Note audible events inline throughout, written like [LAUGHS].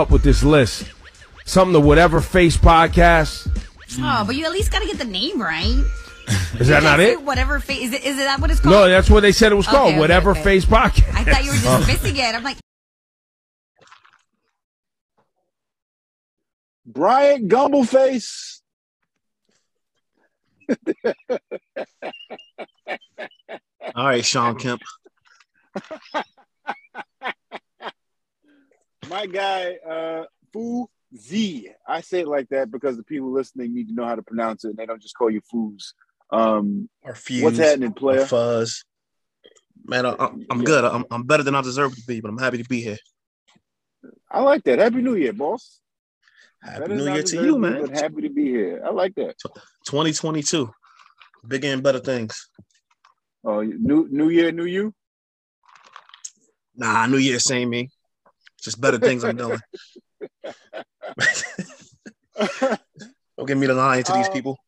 up with this list. Something to whatever face podcast. Oh, but you at least got to get the name right. Is that not it? Whatever face is it? Is it that what it's called? No, that's what they said it was Okay, called. okay, whatever okay. face podcast. I thought you were just [LAUGHS] missing it. I'm like, Bryant Gumbleface. All right, Sean Kemp. [LAUGHS] My guy, uh, Fu Z. I say it like that because the people listening need to know how to pronounce it, and they don't just call you Foos. Um, Or Fuse. what's happening, player? Fuzz. Man, I, I'm, I'm good. I'm, I'm better than I deserve to be, but I'm happy to be here. I like that. Happy New Year, boss. Happy Better New Year to you, man. But happy to be here. I like that. 2022. Bigger and better things. Oh, new New Year, new you. Nah, New Year, same me. Just better things I'm doing. [LAUGHS] Don't give me the line to these Uh, people.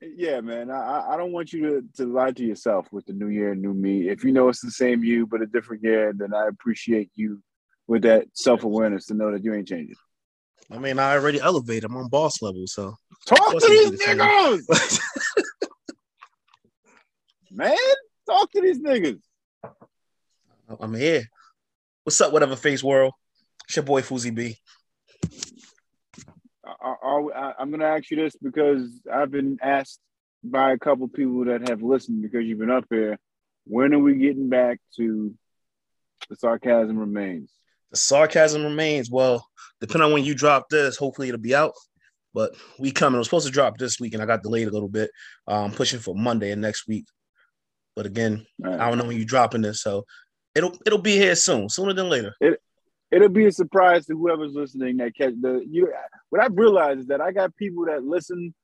Yeah, man. I I- don't want you to, to lie to yourself with the new year, new me. If you know it's the same you but a different year, then I appreciate you with that self awareness to know that you ain't changing. I mean, I already elevated. I'm on boss level, so Talk to these the niggas, [LAUGHS] man. Talk to these niggas. I'm here. What's up, whatever face world? It's your boy Fuzzy B. I, I, I'm going to ask you this because I've been asked by a couple people that have listened because you've been up here. When are we getting back to the sarcasm remains? The sarcasm remains. Well, depending on when you drop this, hopefully it'll be out. But we coming. It was supposed to drop this week, and I got delayed a little bit. Um, pushing for Monday and next week. But again, right. I don't know when you're dropping this, so it'll it'll be here soon, sooner than later. It it'll be a surprise to whoever's listening that catch the you what I've realized is that I got people that listen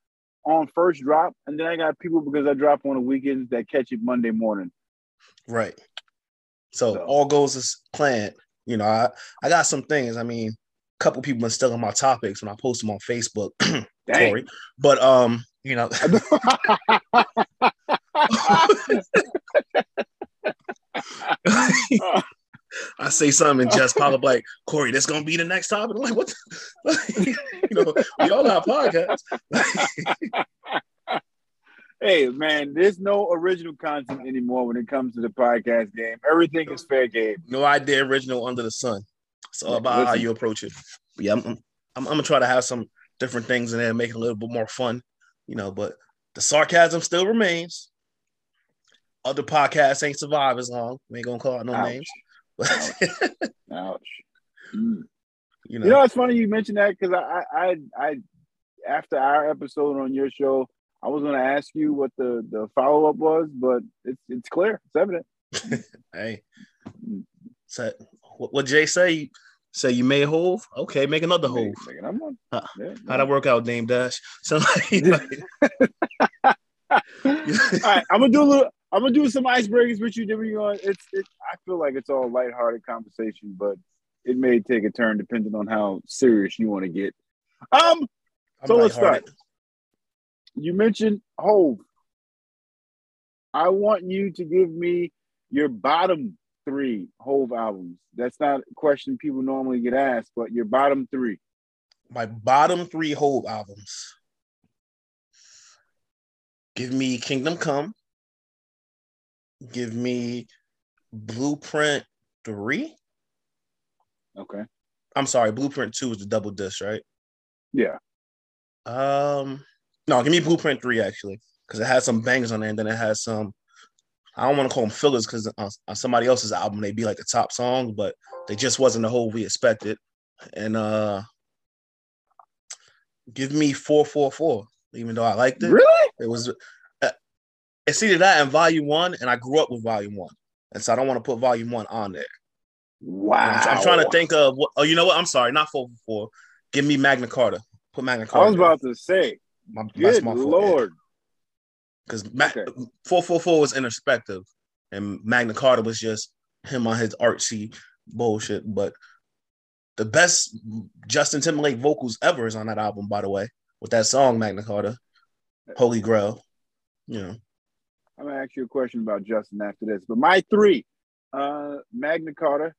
on first drop and then I got people because I drop on the weekends that catch it Monday morning. Right. So, So- all goes as planned. You know, I, I got some things. I mean, a couple people been stealing my topics when I post them on Facebook. [CLEARS THROAT] Corey. But um, you know, [LAUGHS] [LAUGHS] [LAUGHS] [LAUGHS] I say something and just pop up like, Corey, that's gonna be the next topic. I'm like, what? [LAUGHS] You know, we all have podcasts. [LAUGHS] hey man, there's no original content anymore when it comes to the podcast game. Everything is fair game. no idea original under the sun. It's all about how you approach it. But yeah, I'm, I'm, I'm gonna try to have some different things in there, and make it a little bit more fun, you know. But the sarcasm still remains. Other podcasts ain't survive as long. We ain't gonna call out no Ouch. names. But Ouch. [LAUGHS] Mm. you know, You know, it's funny you mentioned that because I, I, I, after our episode on your show, I was to ask you what the the follow up was, but it's it's clear, it's evident. [LAUGHS] hey, so what, what Jay say? Say you made hove? Okay, make another hove. Make- another one. Huh. Yeah, How'd that work out, Dame Dash? [LAUGHS] So like, All right, I'm gonna do a little. I'm gonna do some icebreakers with you. Then we going. It's. It, I feel like it's all lighthearted conversation, but it may take a turn depending on how serious you want to get. Um, I'm So let's start. you mentioned Hove. I want you to give me your bottom three Hove albums. That's not a question people normally get asked, but your bottom three. my bottom three Hove albums. Give me Kingdom Come. Give me Blueprint 3. Okay. I'm sorry, Blueprint 2 is the double disc, right? Yeah. Um no, give me Blueprint 3 actually. Because it has some bangers on there, and then it has some I don't want to call them fillers because on, on somebody else's album they'd be like the top songs, but they just wasn't the whole we expected. And uh give me 444, even though I liked it. Really? It was uh, it's either that and volume one, and I grew up with volume one. And so I don't want to put volume one on there. Wow. I'm, I'm trying to think of what oh, you know what? I'm sorry, not 444. Give me Magna Carta. Put Magna Carta. I was about to say, my, good my lord. because Okay. 444 was introspective and Magna Carta was just him on his artsy bullshit. But the best Justin Timberlake vocals ever is on that album, by the way, with that song Magna Carta, Holy Grail. You know, I'm gonna ask you a question about Justin after this. But my three, uh, Magna Carta,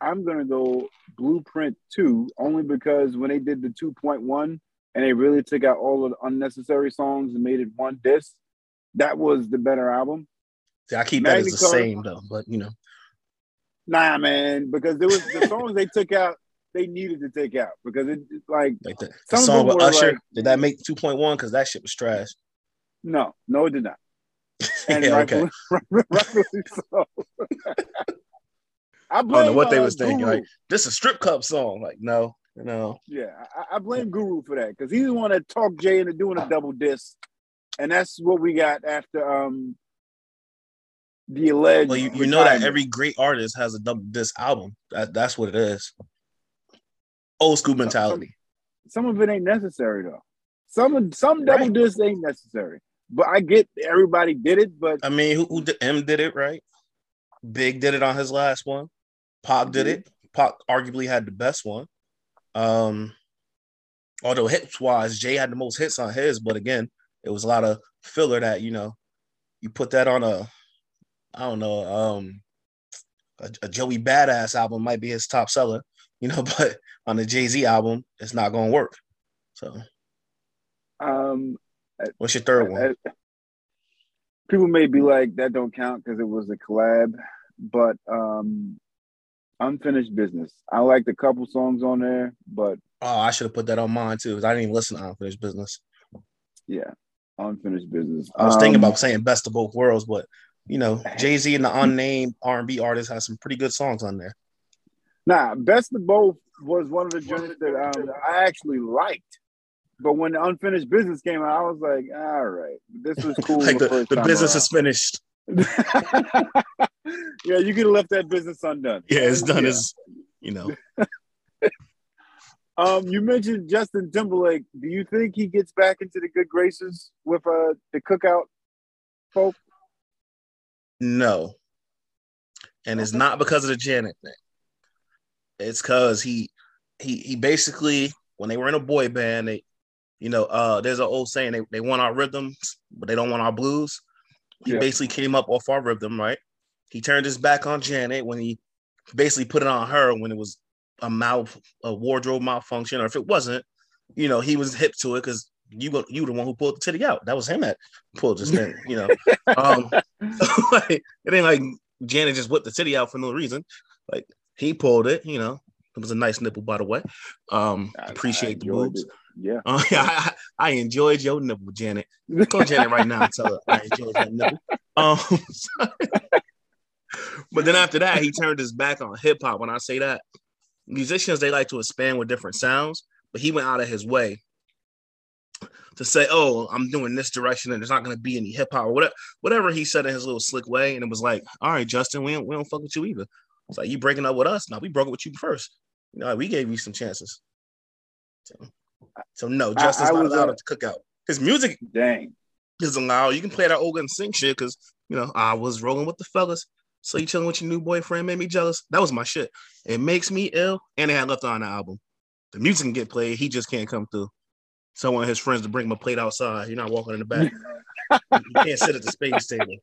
I'm gonna go Blueprint Two only because when they did the 2.1 and they really took out all of the unnecessary songs and made it one disc, that was the better album. See, I keep that as the Carta- same though, but you know, Nah, man, because there was the songs they took out, they needed to take out because it it's like like the, the song with Usher, like- did that make 2.1? Because that shit was trash. no, no, it did not. [LAUGHS] And yeah, okay. rightfully, rightfully so. I I don't know what they uh, was thinking. Guru. Like, this is a strip club song. Like, no, no. Yeah, I, I blame Guru for that because he's the one that talked Jay into doing a double disc, and that's what we got after um the alleged. Well, you, you know that every great artist has a double disc album. That, that's what it is. Old school mentality. some of it ain't necessary though. Some of some double Right. discs ain't necessary, but I get everybody did it. But I mean, who, who did, M did it right? Big did it on his last one. Pop did it. Pop arguably had the best one. Um, although hits wise, Jay had the most hits on his, but again, it was a lot of filler that you know. You put that on a, I don't know, um, a, a Joey Badass album might be his top seller, you know, [LAUGHS] but on the Jay Z album, it's not going to work. So, um, what's your third one? people may be like that don't count because it was a collab, but um, unfinished business. I liked a couple songs on there, but Oh, I should have put that on mine too. 'cause I didn't even listen to Unfinished Business. yeah, unfinished business. I was thinking Um, about saying best of both worlds, but you know, [LAUGHS] Jay Z and the unnamed R and B artist has some pretty good songs on there. Nah, Best of Both was one of the joints that um, I actually liked. But when the unfinished business came out, I was like, all right, this was [LAUGHS] cool. like the, the time business around. is finished. [LAUGHS] yeah, you could have left that business undone. Yeah, it's done. Yeah. It's you know, [LAUGHS] Um, you mentioned Justin Timberlake. Do you think he gets back into the good graces with uh the cookout folk? no. And it's not because of the Janet thing. It's because he he he basically when they were in a boy band, they you know, uh there's an old saying they, they want our rhythms, but they don't want our blues. He Yeah. basically came up off our rhythm, right? He turned his back on Janet when he basically put it on her when it was a mouth, a wardrobe malfunction, or if it wasn't, you know, he was hip to it because you were you the one who pulled the titty out. That was him that pulled this thing, you know. [LAUGHS] Um, [LAUGHS] like, it ain't like Janet just whipped the titty out for no reason. Like he pulled it, you know. It was a nice nipple, by the way. Um, I- I appreciate the enjoyed boobs. it. Yeah. [LAUGHS] Uh, I, I enjoyed your nipple, Janet. Call Janet right now and tell her I enjoyed that nipple. Um, [LAUGHS] but then after that, he turned his back on hip hop. When I say that, musicians they like to expand with different sounds, but he went out of his way to say, "Oh, I'm doing this direction, and there's not going to be any hip hop or whatever." Whatever he said in his little slick way, and it was like, "All right, Justin, we don't, we don't fuck with you either." It's like you breaking up with us. Now we broke up with you first. You know, we gave you some chances. So, so no, Justin's I not allowed uh, to cook out. His music Dang. is allowed. You can play that old and sing shit because you know I was rolling with the fellas. So you chilling with your new boyfriend made me jealous. That was my shit. It makes me ill, and they had left on the album. The music can get played. He just can't come through. So I want his friends to bring him a plate outside. You're not walking in the back. [LAUGHS] you can't sit at the space table.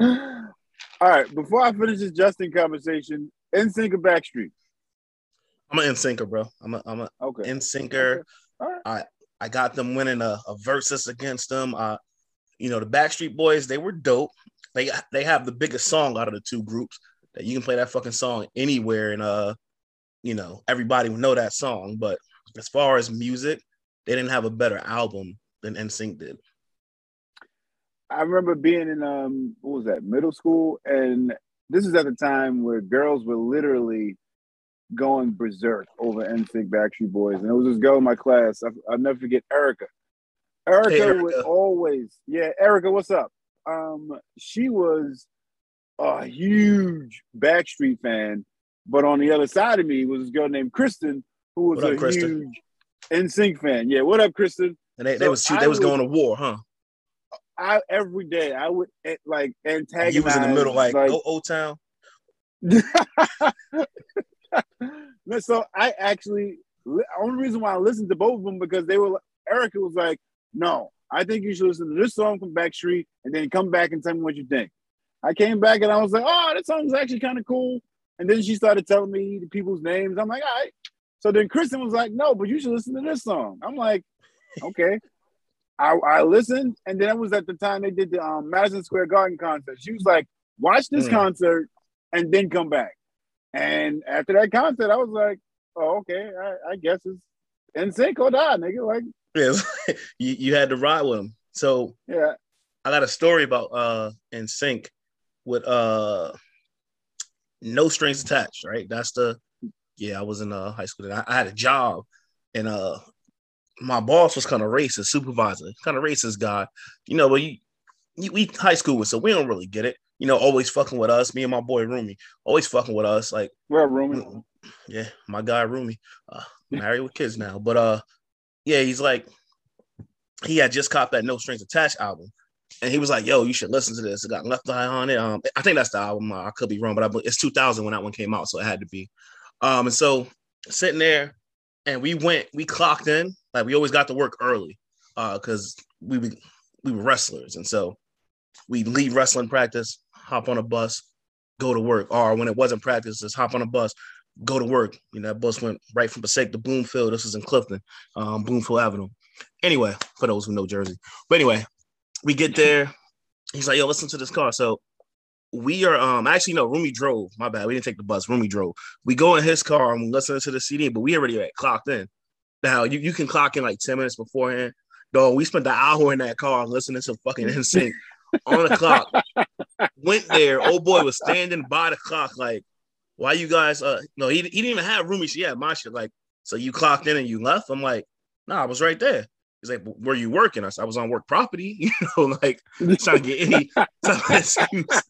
[LAUGHS] All right, before I finish this Justin conversation, NSYNC or Backstreet? I'm an NSYNCer, bro. I'm a I'm a Okay. NSYNCer. All right. I got them winning a, a versus against them. Uh, you know, the Backstreet Boys, they were dope. They they have the biggest song out of the two groups that you can play that fucking song anywhere and uh, you know, everybody would know that song. But as far as music, they didn't have a better album than NSYNC did. I remember being in um what was that middle school, and this is at the time where girls were literally going berserk over NSYNC Backstreet Boys, and it was this girl in my class. I, I'll never forget Erica. Erica, Hey, Erica. would always, yeah, Erica, what's up? Um, she was a huge Backstreet fan, but on the other side of me was this girl named Kristen, who was What up, a Kristen? huge NSYNC fan. Yeah, what up, Kristen? And they, they So was I they was would- going to war, huh? I every day I would eh, like antagonize. You was in the middle, like, like go O Town. [LAUGHS] So I actually only reason why I listened to both of them because they were Erica was like, no, I think you should listen to this song from Backstreet and then come back and tell me what you think. I came back and I was like, oh, that song's actually kind of cool. And then she started telling me the people's names. I'm like, all right. So then Kristen was like, no, but you should listen to this song. I'm like, okay. [LAUGHS] I, I listened, and then it was at the time they did the um, Madison Square Garden concert. She was like, watch this Mm. concert and then come back. And after that concert, I was like, oh, okay, I, I guess it's in sync or die, nigga. Like, Yeah, [LAUGHS] you, you had to ride with him. So yeah, I got a story about uh in sync with uh no strings attached, right? That's the yeah, I was in uh high school and I, I had a job and uh my boss was kind of racist, supervisor, kind of racist guy. You know, but you, you we high school with so we don't really get it. You know, always fucking with us, me and my boy Rumi, always fucking with us. Like we're rooming. yeah, my guy Rumi, uh, married with kids now. But uh, yeah, he's like, he had just copped that No Strings Attached album, and he was like, "Yo, you should listen to this. It got Left Eye on it. Um, I think that's the album. Uh, I could be wrong, but I, it's 2000 when that one came out, so it had to be. Um, and so sitting there, and we went, we clocked in. Like we always got to work early, uh, because we we we were wrestlers, and so we leave wrestling practice, hop on a bus, go to work, or when it wasn't practice, just hop on a bus, go to work. You know, that bus went right from Passaic to Bloomfield. This was in Clifton, um, Bloomfield Avenue. Anyway, for those who know Jersey. But anyway, we get there. He's like, yo, listen to this car. So we are um actually no, Rumi drove. My bad. We didn't take the bus. Rumi drove. We go in his car and we listen to the CD, but we already had clocked in. Now you, you can clock in like 10 minutes beforehand. Dog, we spent the hour in that car listening to fucking NSYNC on the clock. Went there. Old boy was standing by the clock, like, why you guys uh no, he, he didn't even have Rumi. Yeah, my shit. Like, so you clocked in and you left. I'm like, nah, I was right there. He's like, were you working? I said, I was on work property, [LAUGHS] you know, like trying to get any [LAUGHS] excuse.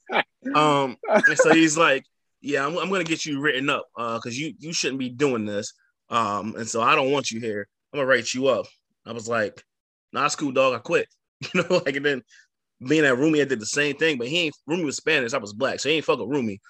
Um, and so he's like, Yeah, I'm, I'm gonna get you written up uh because you you shouldn't be doing this. Um, and so I don't want you here. I'm gonna write you up. I was like, nah, it's cool, dog. I quit. [LAUGHS] You know, like and then being at Rumi, I did the same thing, but he ain't Rumi was Spanish, I was black, so he ain't fucking Rumi.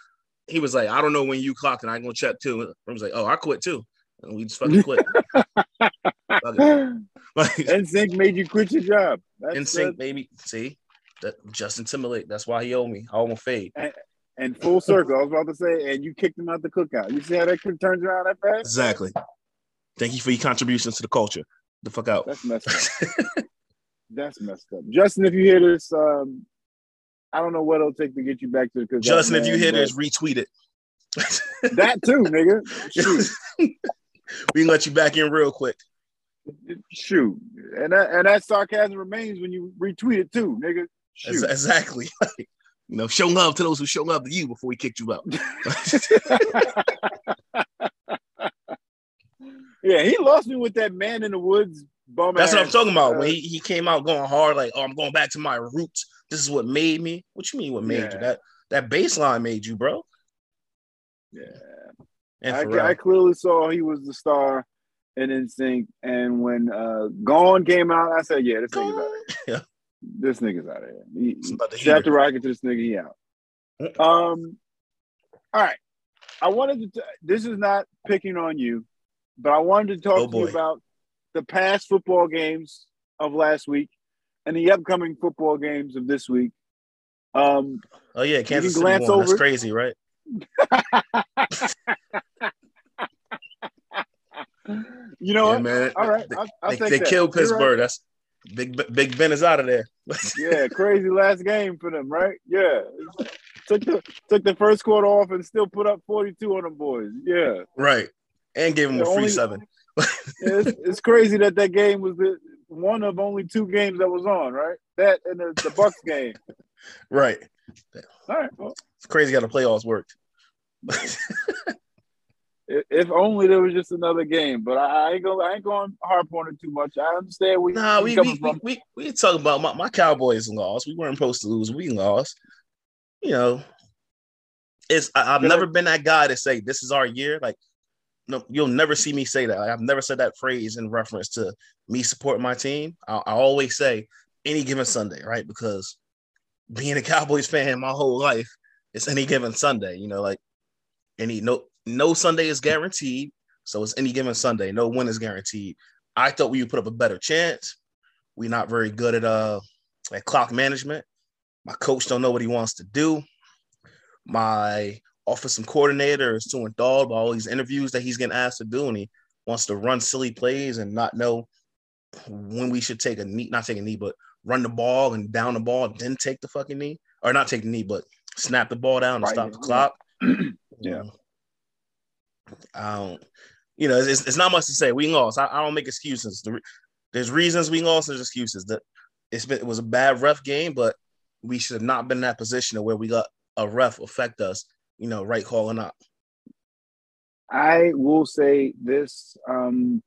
He was like, I don't know when you clocked, and I ain't gonna check too. And Rumi's like, Oh, I quit too. And we just fucking quit. [LAUGHS] Fuck it. Like, [LAUGHS] NSYNC made you quit your job. In sync, baby. See, that Justin Timberlake. That's why he owed me. I owe him a fade. And full circle, I was about to say, and you kicked him out the cookout. You see how that turns around that fast? Exactly. Thank you for your contributions to the culture. The fuck out. That's messed up. [LAUGHS] That's messed up. Justin, if you hear this, um, I don't know what it'll take to get you back to the. Justin, if you hear this, retweet it. [LAUGHS] that too, nigga. Shoot, [LAUGHS] we can let you back in real quick. shoot, and that and that sarcasm remains when you retweet it too, nigga. Shoot. Exactly. [LAUGHS] you know, show love to those who show love to you before we kicked you out. yeah, he lost me with that man in the woods bum. That's what I'm talking about. uh, When he, he came out going hard, like, oh, I'm going back to my roots. This is what made me. What you mean what made you? That that baseline made you, bro. yeah. And I, I clearly saw he was the star in NSYNC, and when uh, Gone came out, I said, "Yeah, this nigga's out. Of here. Yeah. This nigga's out of here. He, about the strap heater. the rocket to this nigga. He out." Um. All right, I wanted to. T- this is not picking on you, but I wanted to talk Oh, to you about the past football games of last week and the upcoming football games of this week. Um, Oh yeah, Kansas City glance won. Over it. crazy, right? [LAUGHS] you know yeah, what? man. All right, They, I'll, I'll they, they that. killed You're right. Pittsburgh. That's big. Big Ben is out of there. [LAUGHS] yeah, crazy last game for them, right? Yeah. Took the took the first quarter off and still put up 42 on them boys. Yeah. right, and gave them The a free only- seven. It's, it's crazy that that game was the one of only two games that was on, right? That and the, the Bucks game. Right. All right. Well, It's crazy how the playoffs worked. [LAUGHS] if, only there was just another game, but I, I ain't going I ain't going harp on it too much. I understand where Nah, we we, we we we talking about my, my Cowboys lost. We weren't supposed to lose. We lost. You know, it's I, I've Can never been that guy to say this is our year. Like, no, you'll never see me say that. Like, I've never said that phrase in reference to me supporting my team. I, I always say any given Sunday, right? Because being a Cowboys fan my whole life, it's any given Sunday. You know, like any no no Sunday is guaranteed. So it's any given Sunday. No win is guaranteed. I thought we would put up a better chance. We're not very good at uh at clock management. My coach don't know what he wants to do. My offensive coordinator is too enthralled by all these interviews that he's getting asked to do, and he wants to run silly plays and not know when we should take a knee, not take a knee, but run the ball and down the ball, then take the fucking knee, or not take the knee, but snap the ball down and Right. stop the clock. [CLEARS THROAT] Yeah. I don't, you know, it's, it's not much to say. We lost. I, I don't make excuses. The there's reasons we lost. There's excuses. That it's been, it was a bad ref game, but we should have not been in that position where we got a ref affect us. You know, right call or not. I will say this um,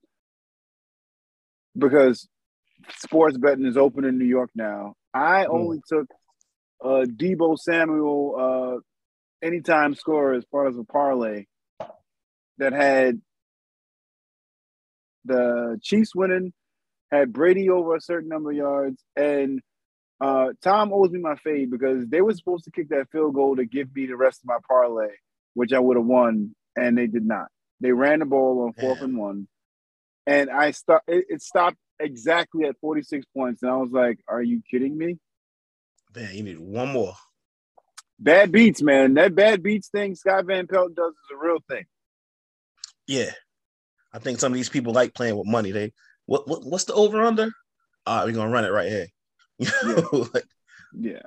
because sports betting is open in New York now. I Hmm. only took uh, Deebo Samuel uh, anytime score as part of a parlay that had the Chiefs winning, had Brady over a certain number of yards, and uh, Tom owes me my fade because they were supposed to kick that field goal to give me the rest of my parlay, which I would have won, and they did not. They ran the ball on fourth Damn. and one, and I stop. It, it stopped exactly at forty six points, and I was like, "Are you kidding me?" Man, you need one more. Bad beats, man. That bad beats thing Scott Van Pelt does is a real thing. Yeah, I think some of these people like playing with money. They what, what what's the over under? All right, we're gonna run it right here. You [LAUGHS] know, like Yeah.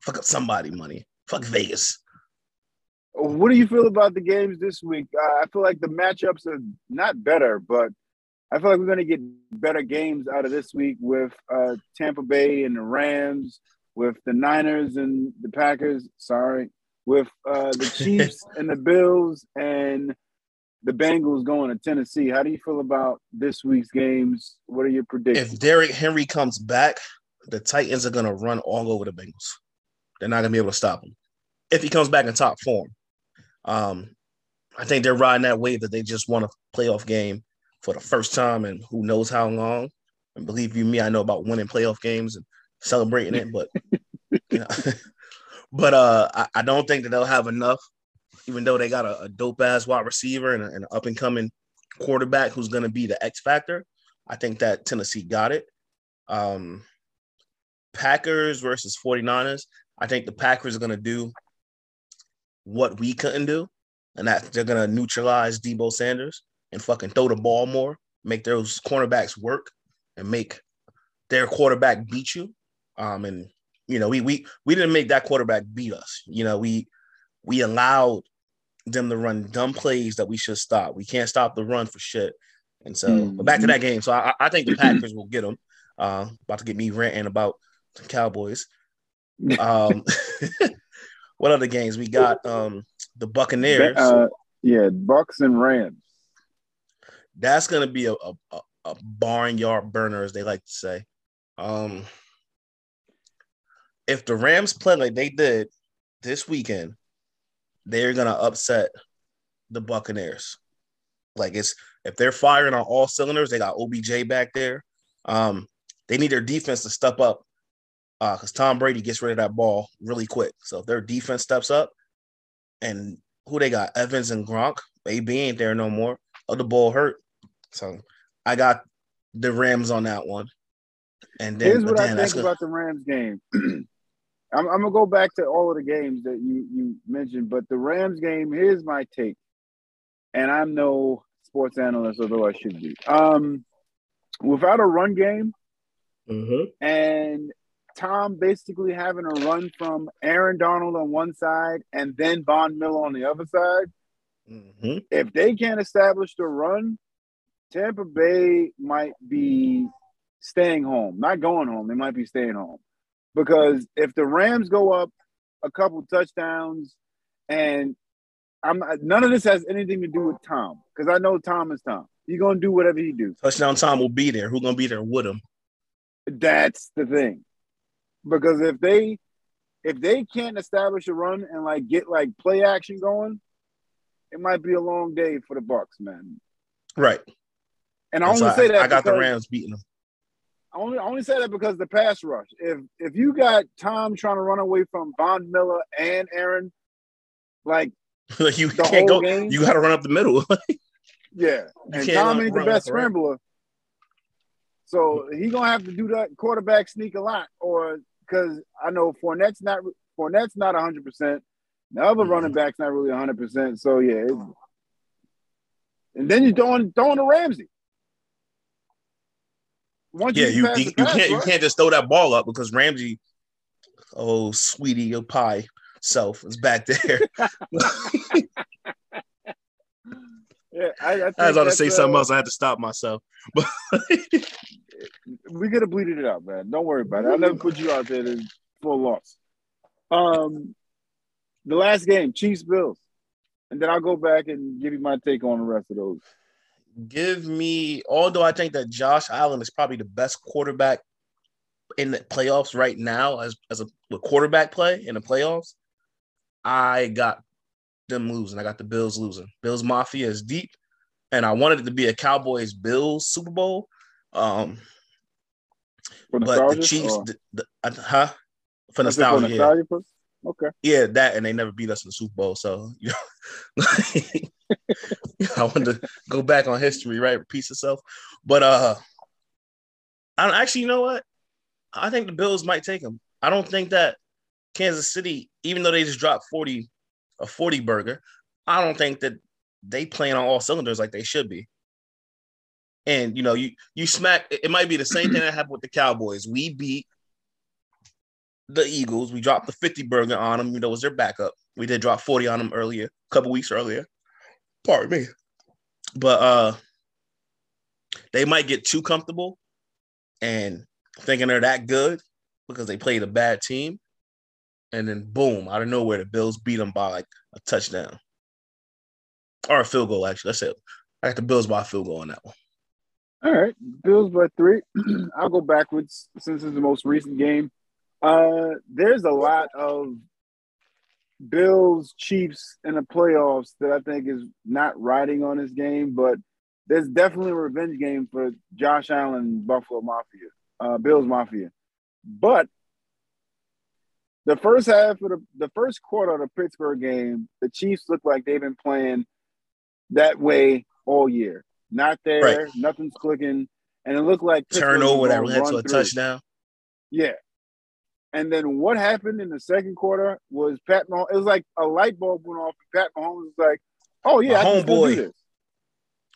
fuck up somebody money. Fuck Vegas. What do you feel about the games this week? Uh, I feel like the matchups are not better, but I feel like we're going to get better games out of this week with uh, Tampa Bay and the Rams, with the Niners and the Packers. Sorry, with uh, the [LAUGHS] Chiefs and the Bills, and the Bengals going to Tennessee. How do you feel about this week's games? What are your predictions? If Derrick Henry comes back, the Titans are gonna run all over the Bengals. They're not gonna be able to stop him. If he comes back in top form. Um, I think they're riding that wave that they just won a playoff game for the first time and who knows how long. And believe you me, I know about winning playoff games and celebrating it, but you know, [LAUGHS] but uh I, I don't think that they'll have enough, even though they got a, a dope ass wide receiver and, a- and an up and coming quarterback who's gonna be the X factor. I think that Tennessee got it. Um Packers versus 49ers. I think the Packers are gonna do what we couldn't do, and that they're gonna neutralize Deebo Sanders and fucking throw the ball more, make those cornerbacks work, and make their quarterback beat you. Um, and you know, we we we didn't make that quarterback beat us. You know, we we allowed them to run dumb plays that we should stop. We can't stop the run for shit. And so, but back to that game. So I, I think the Packers will get them. Uh, about to get me ranting about Cowboys. [LAUGHS] Um, [LAUGHS] what other games we got? Um, the Buccaneers. Uh, yeah, Bucks and Rams. That's gonna be a, a, a- barnyard burner, as they like to say. Um, if the Rams play like they did this weekend, they're gonna upset the Buccaneers. Like it's if they're firing on all cylinders, they got OBJ back there. Um, they need their defense to step up because Tom Brady gets rid of that ball really quick. So if their defense steps up, and who they got, Evans and Gronk, AB ain't there no more. Oh, the ball hurt. So I got the Rams on that one. And then Here's what I think about the Rams game. [CLEARS THROAT] I'm, I'm gonna go back to all of the games that you you mentioned, but the Rams game. Here's my take, and I'm no sports analyst, although I should be. Um, without a run game Mhm. and Tom basically having a run from Aaron Donald on one side and then Von Miller on the other side, Mhm. if they can't establish the run, Tampa Bay might be staying home, not going home. They might be staying home because if the Rams go up a couple touchdowns, and I'm none of this has anything to do with Tom because I know Tom is Tom. He's gonna do whatever he do. touchdown Tom will be there. Who's gonna be there with him? That's the thing. Because if they if they can't establish a run and like get like play action going, it might be a long day for the Bucks, man. Right. And I And only so say that I got the Rams beating them. I only I only say that because the pass rush. If if you got Tom trying to run away from Von Miller and Aaron, like [LAUGHS] Like you can't go. game? You got to run up the middle. [LAUGHS] yeah, and Tom ain't the best left or right. scrambler, so he gonna have to do that quarterback sneak a lot, or because I know Fournette's not Fournette's not hundred percent. The other Mhm. running back's not really 100. percent So yeah, it- and then you're throwing throwing to Ramsey. Once Yeah, you you, you pass can't you can't just throw that ball up because Ramsey, oh sweetie, your pie self is back there. [LAUGHS] Yeah, I, I, think I was about to say something uh, else. I had to stop myself. [LAUGHS] But We could have bleeded it out, man. Don't worry about it. I'll never put you out there for a loss. Um, the last game, Chiefs Bills, and then I'll go back and give you my take on the rest of those. give me, although I think that Josh Allen is probably the best quarterback in the playoffs right now as, as a with quarterback play in the playoffs, I got them losing. I got the Bills losing. Bills Mafia is deep, and I wanted it to be a Cowboys Bills Super Bowl. Um, but the Chiefs, the, the, uh, huh? For it for nostalgia, yeah. Okay. yeah, that, and they never beat us in the Super Bowl. So, [LAUGHS] you know, [LAUGHS] I wanted to go back on history, right? Repeat itself. But uh, I don't, actually, you know what? I think the Bills might take them. I don't think that Kansas City, even though they just dropped 40, a 40 burger, I don't think that they playing on all cylinders like they should be. And you know, you you smack it it might be the same thing that happened with the Cowboys. We beat the Eagles. We dropped the 50 burger on them, you know, it was their backup. We did drop 40 on them earlier, a couple weeks earlier. Pardon me. But uh they might get too comfortable and thinking they're that good because they played a bad team. And then boom, out of nowhere, the Bills beat them by like a touchdown. Or a field goal, actually. Let's say I got the Bills by a field goal on that one. All right, Bills by three. [CLEARS THROAT] I'll go backwards since it's the most recent game. Uh, there's a lot of Bills Chiefs in the playoffs that I think is not riding on this game, but there's definitely a revenge game for Josh Allen, Buffalo Mafia, uh, Bills Mafia. But the first half of the the first quarter of the Pittsburgh game, the Chiefs look like they've been playing that way all year. Not there, Right. nothing's clicking, and it looked like Pittsburgh Turnover that led to a through. touchdown. Yeah. And then what happened in the second quarter was Pat Mahomes. It was like a light bulb went off. Pat Mahomes was like, "Oh yeah, My I homeboy. do this."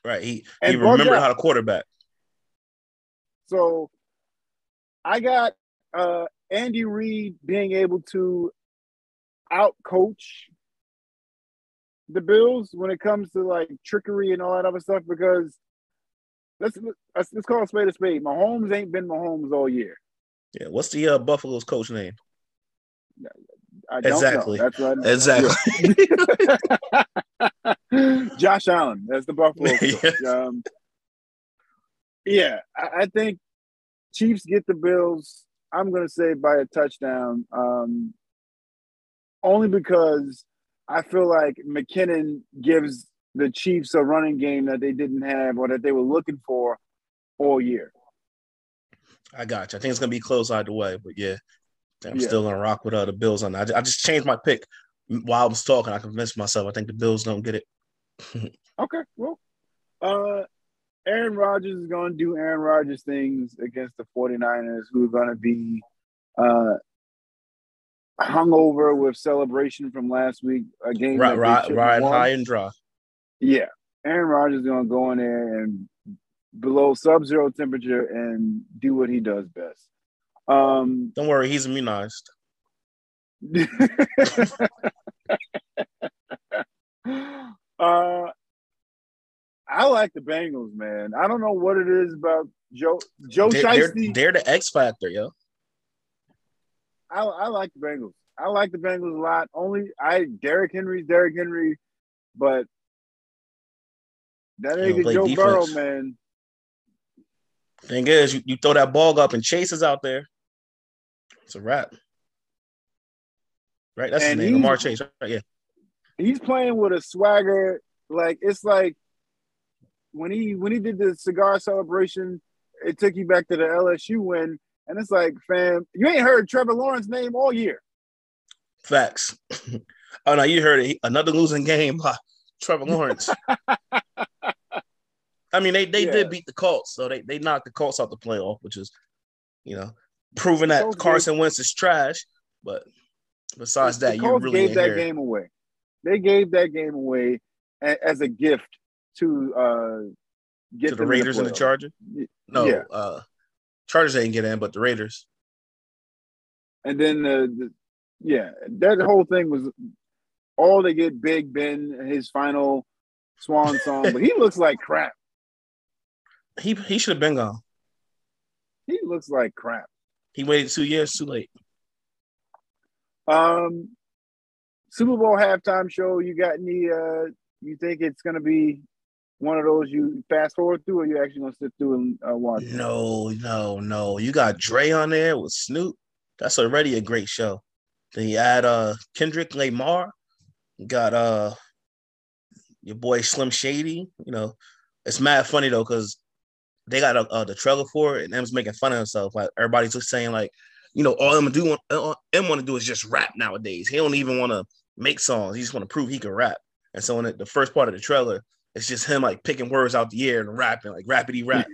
Right. He And he remembered out. how to quarterback. So I got uh, Andy Reid being able to outcoach the Bills when it comes to like trickery and all that other stuff because let's let's, let's call a spade a spade. Mahomes ain't been Mahomes all year. Yeah. What's the uh, Buffalo's coach name? Exactly. know. That's what I- Exactly. [LAUGHS] Josh Allen, that's the Buffalo. [LAUGHS] Yes. Um, yeah, I, I think Chiefs get the Bills. I'm going to say by a touchdown, um, only because I feel like McKinnon gives the Chiefs a running game that they didn't have or that they were looking for all year. I got you. I think it's gonna be close either way, but yeah, I'm Yeah. still gonna rock with uh, the Bills on that. I just changed my pick while I was talking. I convinced myself. I think the Bills don't get it. [LAUGHS] Okay, well, uh, Aaron Rodgers is going to do Aaron Rodgers things against the 49ers, who are going to be uh, hungover with celebration from last week. A game Ride, that they ride, ride won. high and dry. Yeah, Aaron Rodgers is going to go in there and below sub-zero temperature and do what he does best. Um, Don't worry, he's immunized. [LAUGHS] uh, I like the Bengals, man. I don't know what it is about Joe Joe They're, they're, they're the X factor, yo. I, I like the Bengals. I like the Bengals a lot. Only I Derrick Henry's Derrick Henry, but that nigga Joe Burrow, man. Thing is, you, you throw that ball up and Chase is out there. It's a wrap. Right? That's And his name, Lamar Chase. Right? Yeah. He's playing with a swagger. Like it's like when he when he did the cigar celebration, it took you back to the LSU win, and it's like, fam, you ain't heard Trevor Lawrence's name all year. Facts. oh no, you heard it. Another losing game by Trevor Lawrence. [LAUGHS] I mean, they, they Yeah. did beat the Colts, so they, they knocked the Colts out the playoff, which is, you know, proving that Colts. Carson Wentz is trash. But Besides that, you really gave that game away. They gave that game away a- as a gift to uh get to the Raiders and the. Chargers. No, Yeah. uh, Chargers ain't get in, but the Raiders. And then the, the yeah, that whole thing was all they get Big Ben his final swan song, but he [LAUGHS] looks like crap. He he should have been gone. He looks like crap. He waited two years too late. Um Super Bowl halftime show, you got any uh you think it's gonna be one of those you fast forward through or you actually gonna sit through and uh, watch? No, no, no. You got Dre on there with Snoop. That's already a great show. Then you add uh Kendrick Lamar. You got uh your boy Slim Shady. You know, it's mad funny though because they got uh, the trailer for it, and M's making fun of himself. Like everybody's just saying like, you know, all M do all M want to do is just rap nowadays. He don't even want to make songs. He just want to prove he can rap. And so in the, the first part of the trailer, it's just him like picking words out the air and rapping like rapidy rap.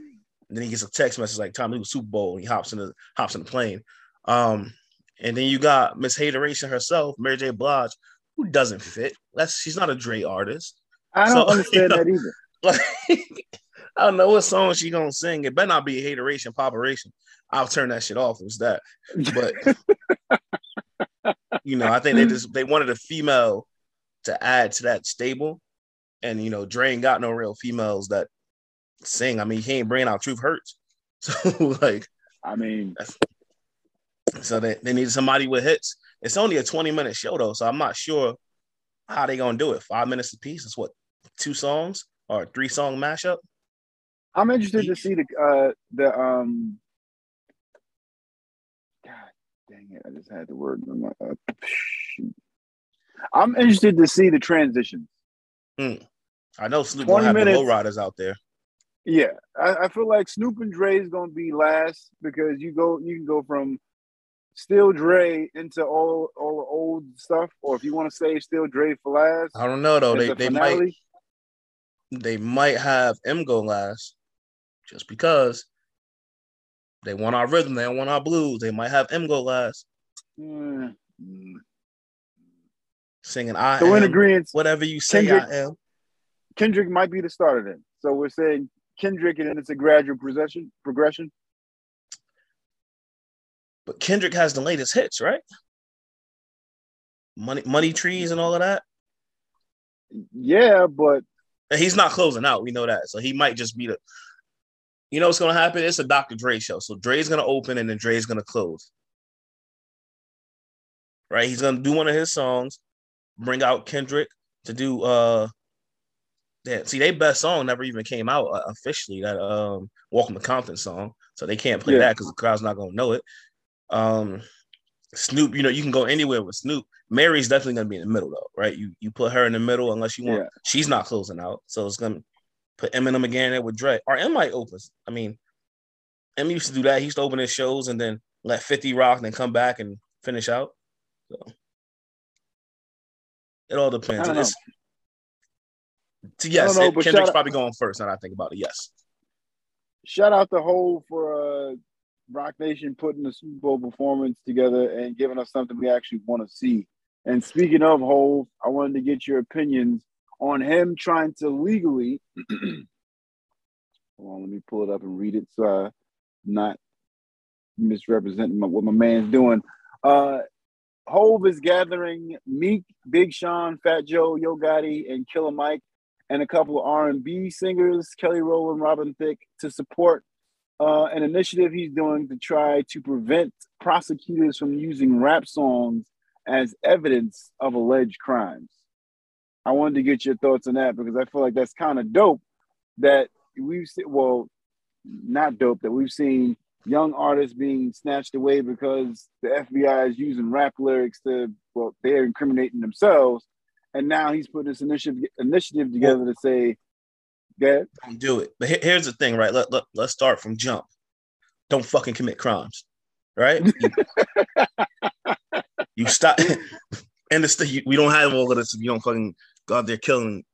And then he gets a text message like time to do Super Bowl. And he hops in the hops in the plane. Um, and then you got Miss Hateration herself, Mary J. Blige, who doesn't fit. That's she's not a Dre artist. I don't So, [LAUGHS] understand you know, that either. [LAUGHS] Like I don't know what song she gonna sing. It better not be Hateration, Poperation. I'll turn that shit off. It was that. But [LAUGHS] you know, I think they just they wanted a female to add to that stable. And you know, Dre ain't got no real females that sing. I mean, he ain't bringing out Truth Hurts. [LAUGHS] So like I mean, So they, they needed somebody with hits. It's only a 20 minute show though, so I'm not sure how they gonna do it. Five minutes a piece. It's what two songs or three song mashup. I'm interested to see the uh the um God dang it, I just had the word in my uh. I'm interested to see the transitions. I know Snoop 20 gonna have minutes. the lowriders out there. Yeah, I, I feel like Snoop and Dre is gonna be last because you go you can go from still Dre into all all the old stuff, or if you want to save still Dre for last. I don't know though. They the they might they might have M go last just because they want our rhythm, they don't want our blues. They might have M go last, Mm, singing I So in agreement, whatever you say Kendrick- I am. Kendrick might be the starter then. So we're saying Kendrick, and then it's a gradual progression. Progression. But Kendrick has the latest hits, right? Money money trees and all of that. Yeah, but And he's not closing out. We know that. So he might just be the. You know what's gonna happen? It's a Dr. Dre show. So Dre's gonna open and then Dre's gonna close. Right? He's gonna do one of his songs, bring out Kendrick to do uh yeah, see, their best song never even came out uh, officially. That um, "Welcome to Compton" song, so they can't play Yeah. that because the crowd's not gonna know it. Um, Snoop, you know, you can go anywhere with Snoop. Mary's definitely gonna be in the middle though, right? You you put her in the middle unless you want. Yeah. She's not closing out, so it's gonna put Eminem again there with Dre. Or M might open. I mean, M used to do that. He used to open his shows and then let 50 rock and then come back and finish out. So it all depends. I don't know. It's- so yes, know, it- Kendrick's probably going first. Now I think about it, yes. shout out to Hove for uh, Roc Nation putting the Super Bowl performance together and giving us something we actually want to see. And speaking of Hove, I wanted to get your opinions on him trying to legally. [CLEARS THROAT] Hold on, let me pull it up and read it so I'm not misrepresenting my, what my man's doing. Uh, Hove is gathering Meek, Big Sean, Fat Joe, Yo Gotti, and Killer Mike, and a couple of R&B singers, Kelly Rowland, Robin Thicke, to support uh, an initiative he's doing to try to prevent prosecutors from using rap songs as evidence of alleged crimes. I wanted to get your thoughts on that because I feel like that's kind of dope that we've seen, well, not dope that we've seen young artists being snatched away because the FBI is using rap lyrics to, well, they're incriminating themselves. And now he's putting this initiative initiative together to say, that Don't do it. But here's the thing, right? Let, let, let's start from jump. Don't fucking commit crimes, right? [LAUGHS] You, you stop. [LAUGHS] And the we don't have all of this you don't fucking go out there killing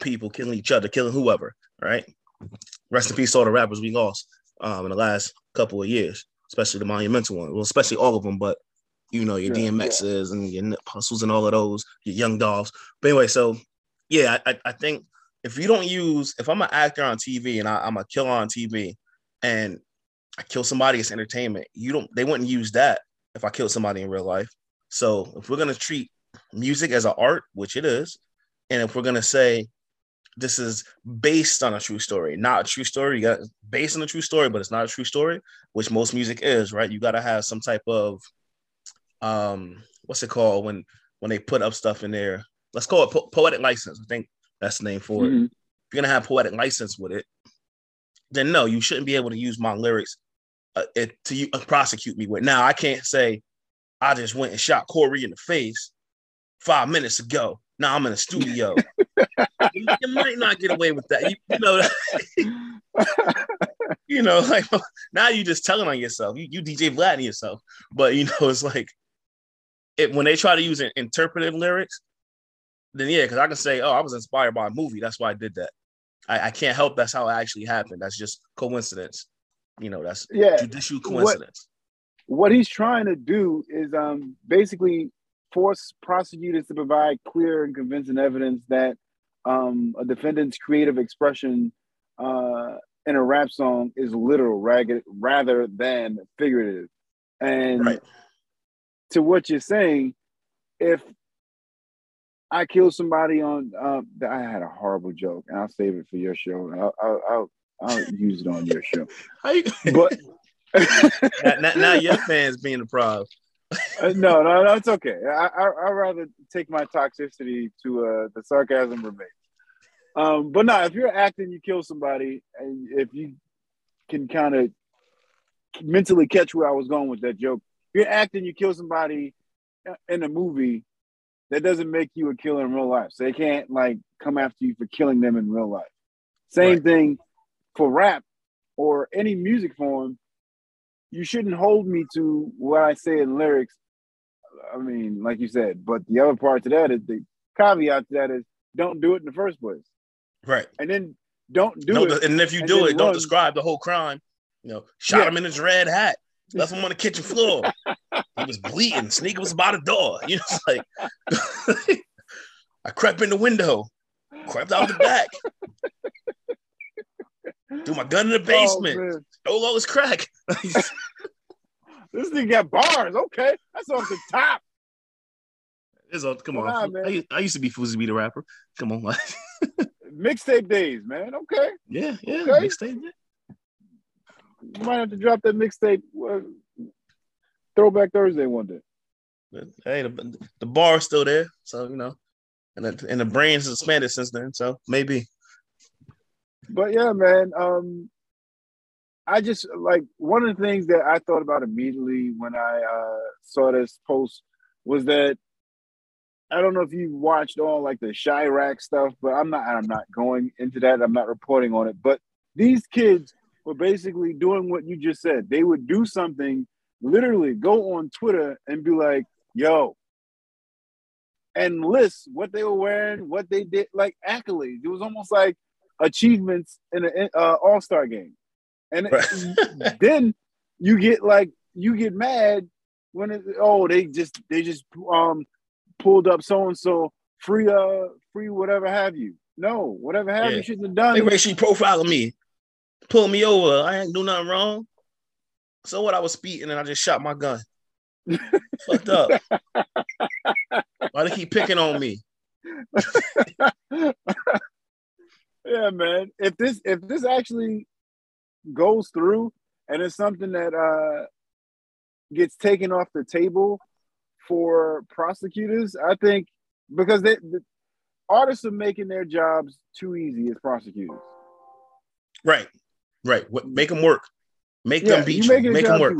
people, killing each other, killing whoever, right? Rest in peace all the rappers we lost um, in the last couple of years, especially the monumental one. Well, especially all of them, but you know, your Yeah, DMXs and your Nip Hussles and all of those, your Young Dolphs. But anyway, so yeah, I, I think if you don't use, if I'm an actor on TV and I, I'm a killer on TV and I kill somebody it's entertainment, you don't, they wouldn't use that if I killed somebody in real life. So if we're gonna treat music as an art, which it is, and if we're gonna say this is based on a true story, not a true story, you got based on a true story, but it's not a true story, which most music is, right? You got to have some type of um, what's it called when when they put up stuff in there? Let's call it po- poetic license. I think that's the name for it. Mhm. If you're gonna have poetic license with it, then no, you shouldn't be able to use my lyrics uh, it, to you, uh, prosecute me with. Now I can't say I just went and shot Corey in the face five minutes ago. Now I'm in a studio. [LAUGHS] you, you might not get away with that. You, you know, [LAUGHS] [LAUGHS] you know, like now you just telling on yourself. You, you DJ Vlad yourself. But you know, it's like it when they try to use in- interpretive lyrics, then yeah, because I can say, oh, I was inspired by a movie. That's why I did that. I, I can't help that's how it actually happened. That's just coincidence. You know, that's Yeah. judicial coincidence. what he's trying to do is um, basically force prosecutors to provide clear and convincing evidence that um, a defendant's creative expression uh, in a rap song is literal ragged, rather than figurative. And Right. To what you're saying, if I kill somebody on, uh, I had a horrible joke, and I'll save it for your show. I'll, I'll, I'll, I'll use it on your show. [LAUGHS] How you, But [LAUGHS] now, now- now your fans being the problem. [LAUGHS] Uh, no, no, no, it's okay. I, I I'd rather take my toxicity to uh the sarcasm remains. Um, but no, if you're acting, you kill somebody, and if you can kind of mentally catch where I was going with that joke, you're acting, you kill somebody uh, in a movie. That doesn't make you a killer in real life. So they can't like come after you for killing them in real life. Same Right. thing for rap or any music form you shouldn't hold me to what I say in lyrics. I mean, like you said, but the other part to that is the caveat to that is don't do it in the first place, Right. and then don't do no, it. and if you do it, don't describe the whole crime. You know, shot Yeah. him in his red hat, left him on the kitchen floor. he was bleeding. Sneaker was by the door. You know, it's like [LAUGHS] I crept in the window, crept out the back, threw my gun in the oh, basement, Oh, man. stole all his crack. [LAUGHS] this thing got bars. Okay, that's off the top. It's all, come on, Nah, man. I, used- I used to be Fuzzy be the rapper. Come on, [LAUGHS] Mixtape days, man. Okay, yeah, yeah, Okay. mixtape, yeah. You might have to drop that mixtape. Uh, Throwback Thursday one day. But, hey, the, the bar is still there, so you know, and the, and the brains has expanded since then. So maybe But yeah, man. Um, I just like one of the things that I thought about immediately when I uh, saw this post was that I don't know if you watched all like the Chiraq stuff, but I'm not. I'm not going into that. I'm not reporting on it. But these kids were basically doing what you just said. They would do something, literally go on Twitter and be like, "Yo." And list what they were wearing, what they did, like accolades. It was almost like achievements in an uh, All Star game, and Right. [LAUGHS] then you get like you get mad when it, oh they just they just um pulled up so and so free uh free whatever have you. No, whatever have Yeah. you shouldn't have done. they racially profiling me, pulling me over. I ain't do nothing wrong. So what? I was speeding and I just shot my gun. Fucked up. [LAUGHS] Why they keep picking on me? [LAUGHS] yeah, man. If this if this actually goes through and it's something that uh gets taken off the table for prosecutors, I think because they, the artists are making their jobs too easy as prosecutors. Right, right. What, make them work. Make Yeah, them beat you you. Make them work.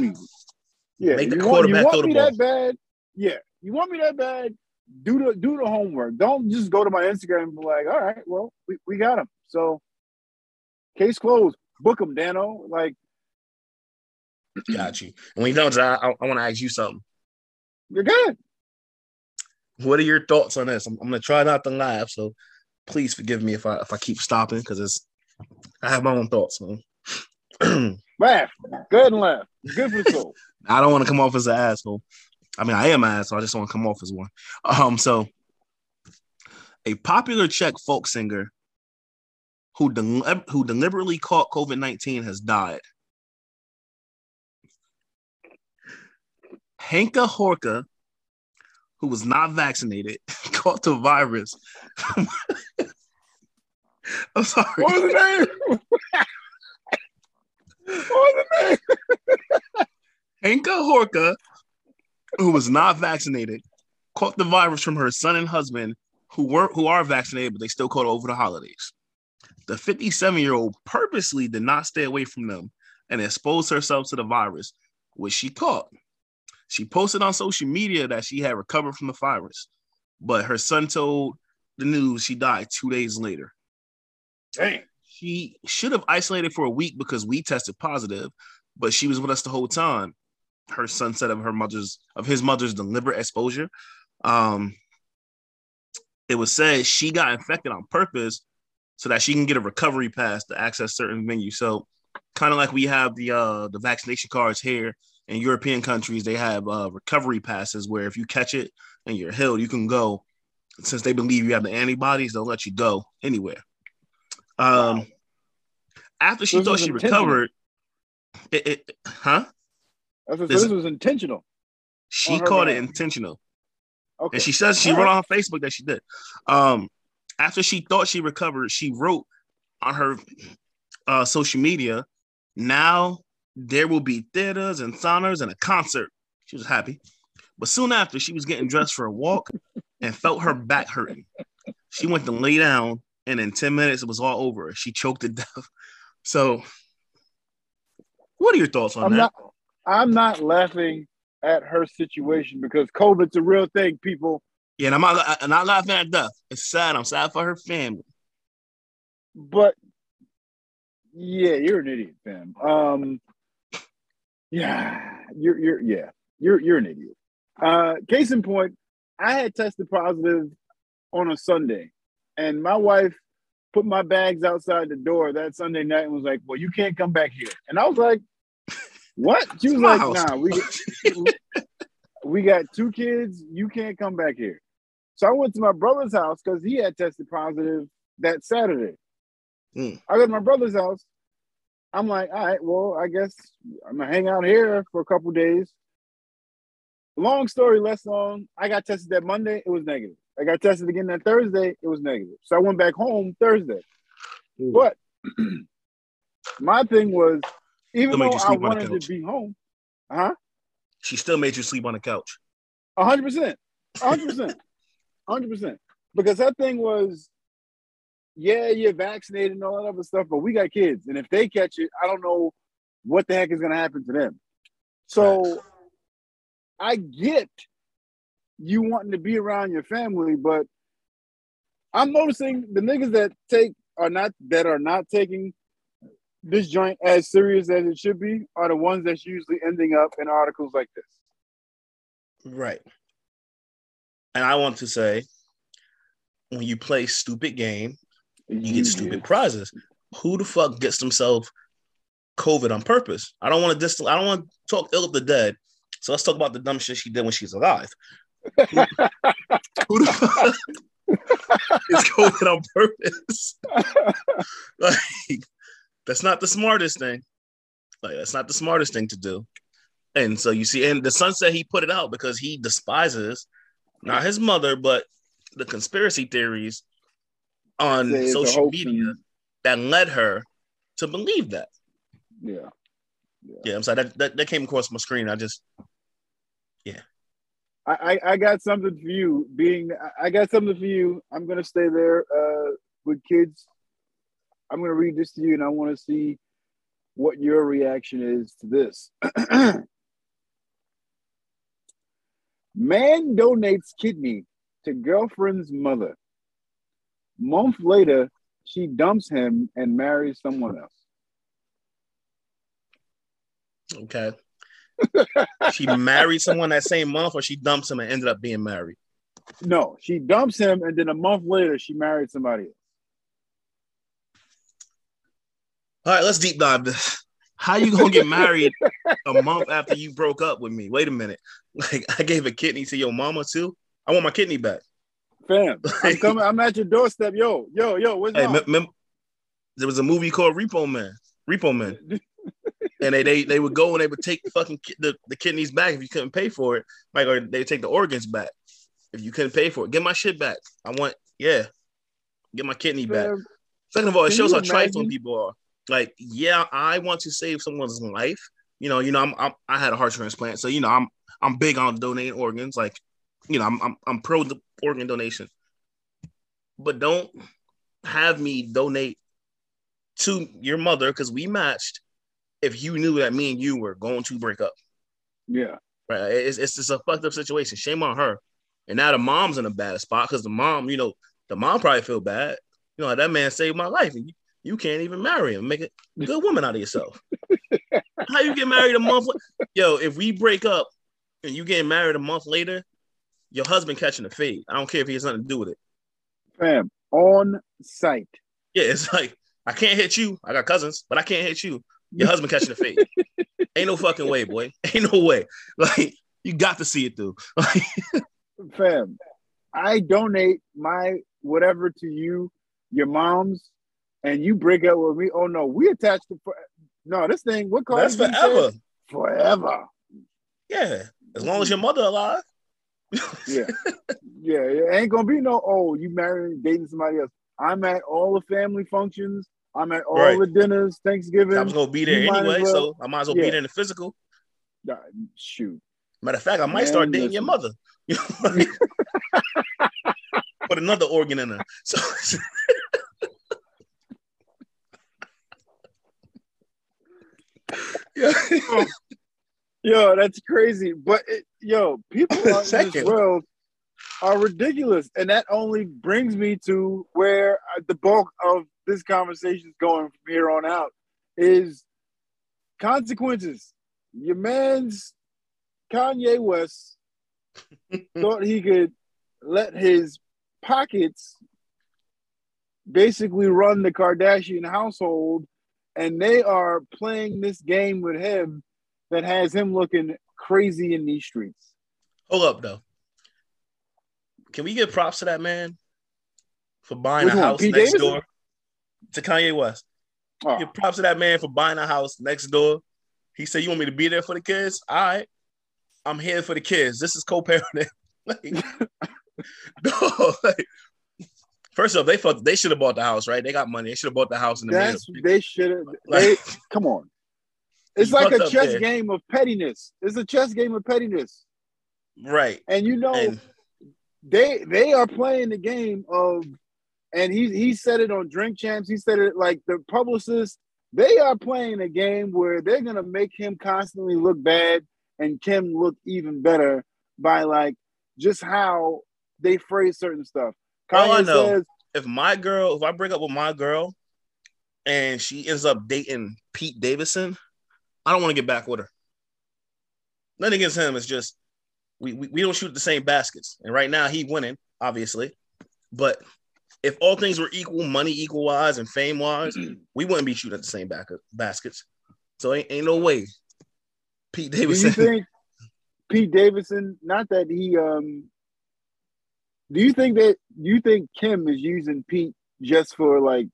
Yeah, Make the you want, you quarterback want throw the me ball. that bad? Yeah, you want me that bad? Do the do the homework. Don't just go to my Instagram and be like, all right, well, we, we got him. So case closed. Book him, Danno. Like, Got you. And when you don't, I, I, I want to ask you something. you're good. What are your thoughts on this? I'm, I'm gonna try not to laugh, so please forgive me if I if I keep stopping because it's I have my own thoughts, man. Laugh. Go ahead and laugh. Good for the soul. [LAUGHS] I don't want to come off as an asshole. I mean, I am an asshole. I just want to come off as one. Um, so a popular Czech folk singer who del- who deliberately caught COVID nineteen has died. Hanka Horka, who was not vaccinated, [LAUGHS] caught the virus. [LAUGHS] I'm sorry. What was the name? Hanka Horka, who was not vaccinated, caught the virus from her son and husband, who were who are vaccinated, but they still caught it over the holidays. The 57 year old purposely did not stay away from them and exposed herself to the virus, which she caught. She posted on social media that she had recovered from the virus, but her son told the news she died two days later. Dang. She should have isolated for a week because we tested positive, but she was with us the whole time. Her son said of her mother's of his mother's deliberate exposure. Um, it was said she got infected on purpose so that she can get a recovery pass to access certain venues. So kind of like we have the uh the vaccination cards here in European countries, they have uh recovery passes where if you catch it and you're healed, you can go. Since they believe you have the antibodies, they'll let you go anywhere. Um Wow. after she This thought she recovered, it, it huh? That's what, so This- this was intentional. She called it intentional. Okay. And she says she All wrote right. on her Facebook that she did. Um, after she thought she recovered, she wrote on her uh, social media, now there will be theaters and saunas and a concert. She was happy. But soon after, she was getting dressed for a walk and felt her back hurting. She went to lay down, and in 10 minutes, it was all over. She choked to death. [LAUGHS] So, what are your thoughts on I'm that? not. I'm not laughing at her situation because COVID's a real thing, people. yeah, and I'm not, I'm not laughing at death. It's sad. I'm sad for her family. But yeah, you're an idiot, fam. Um, yeah, you're you're yeah, you're you're an idiot. Uh, case in point, I had tested positive on a Sunday, and my wife put my bags outside the door that Sunday night and was like, "Well, you can't come back here." And I was like, "What?" She was like, house. "Nah, we we got two kids. You can't come back here." So I went to my brother's house because he had tested positive that Saturday. Mm. I go to my brother's house. I'm like, all right, well, I guess I'm gonna hang out here for a couple days. Long story less long. I got tested that Monday. It was negative. I got tested again that Thursday. It was negative. So I went back home Thursday. Mm. But [CLEARS THROAT] my thing was, even though I sleep on the wanted to be home, huh? She still made you sleep on the couch. A hundred percent. Hundred percent. [LAUGHS] Hundred percent. Because that thing was, yeah, you're vaccinated and all that other stuff, but we got kids. And if they catch it, I don't know what the heck is gonna happen to them. So I get you wanting to be around your family, but I'm noticing the niggas that take are not that are not taking this joint as serious as it should be are the ones that's usually ending up in articles like this. Right. And I want to say, when you play stupid game, you get stupid prizes. Who the fuck gets themselves COVID on purpose? I don't want to dis- I don't want to talk ill of the dead. So let's talk about the dumb shit she did when she's alive. Who the fuck is COVID on purpose? like, that's not the smartest thing. Like, that's not the smartest thing to do. And so you see, and the son said he put it out because he despises not his mother, but the conspiracy theories on Say it's a social media that led her to believe that. Yeah. Yeah, I'm sorry that, that, that came across my screen. I just I, I, got something for you. Being I- I got something for you. I'm gonna stay there uh, with kids. I'm gonna read this to you, and I want to see what your reaction is to this. [CLEARS THROAT] Man donates kidney to girlfriend's mother. Month later, she dumps him and marries someone else. okay. She married someone that same month, or she dumps him and ended up being married. No, she dumps him, and then a month later, she married somebody else. All right, let's deep dive this. How you gonna get married a month after you broke up with me? Wait a minute. Like I gave a kidney to your mama too. I want my kidney back. Fam, I'm coming. I'm at your doorstep. Yo, yo, yo. What's Hey, up? mem- mem- there was a movie called Repo Man. Repo Man. And they, they they would go and they would take the fucking ki- the, the kidneys back if you couldn't pay for it. Like or they take the organs back if you couldn't pay for it. Get my shit back. I want yeah. Get my kidney back. Second of all, it shows how trifling people are. Like, yeah, I want to save someone's life. You know, you know, I'm, I'm I had a heart transplant, so you know, I'm I'm big on donating organs. Like, you know, I'm I'm, I'm pro the organ donation, but don't have me donate to your mother because we matched. If you knew that me and you were going to break up, Yeah. right? It's it's just a fucked up situation. Shame on her. And now the mom's in a bad spot because the mom, you know, the mom probably feel bad. You know, that man saved my life, and you, you can't even marry him. Make a good woman out of yourself. [LAUGHS] How you get married a month? la- Yo, if we break up and you get married a month later, your husband catching a fade. I don't care if he has nothing to do with it. Fam, on site. Yeah, it's like I can't hit you. I got cousins, but I can't hit you. Your husband catching the fade. [LAUGHS] Ain't no fucking way, boy. [LAUGHS] Ain't no way. Like you got to see it through. [LAUGHS] Fam, I donate my whatever to you, your mom's, and you break up with me. Oh no, we attached to for- no this thing. What Cardi that's B said? forever. Forever. Yeah, as long as your mother alive. Yeah. yeah. It ain't gonna be no, oh, you marrying, dating somebody else. I'm at all the family functions. I'm at all Right. the dinners, Thanksgiving. I was gonna be there anyway, well- so I might as well Yeah. be there in the physical. Nah, shoot. Matter of fact, I might Man, start dating your mother. You [LAUGHS] know, Put another organ in her. So [LAUGHS] yeah. Yo, that's crazy. But it, yo, people [LAUGHS] out in this world are ridiculous, and that only brings me to where the bulk of this conversation is going from here on out is consequences. Your man's Kanye West [LAUGHS] thought he could let his pockets basically run the Kardashian household, and they are playing this game with him that has him looking crazy in these streets. Hold up though. Can we give props to that man for buying Which a one, house Pete next Davidson? door to Kanye West? Oh, Give props to that man for buying a house next door. He said, "You want me to be there for the kids? All right, I'm here for the kids. This is co-parenting." [LAUGHS] like, [LAUGHS] no, like, first off, they thought they should have bought the house, right? They got money. They should have bought the house in the that's they should have. [LAUGHS] They Like, come on. It's like a chess game of pettiness. It's a chess game of pettiness, right. and you know And they they are playing the game of, and he he said it on Drink Champs. He said it like the publicists. They are playing a game where they're gonna make him constantly look bad and Kim look even better by like just how they phrase certain stuff. All I know- says, if my girl, if I break up with my girl, and she ends up dating Pete Davidson, I don't want to get back with her. Nothing against him. It's just we, we we don't shoot the same baskets, and right now he winning, obviously. But if all things were equal, money equal wise and fame wise, we wouldn't be shooting at the same back, baskets. So ain't, ain't no way. Pete Do you Davidson. think Pete Davidson? Not that he. um Do you think that you think Kim is using Pete just for like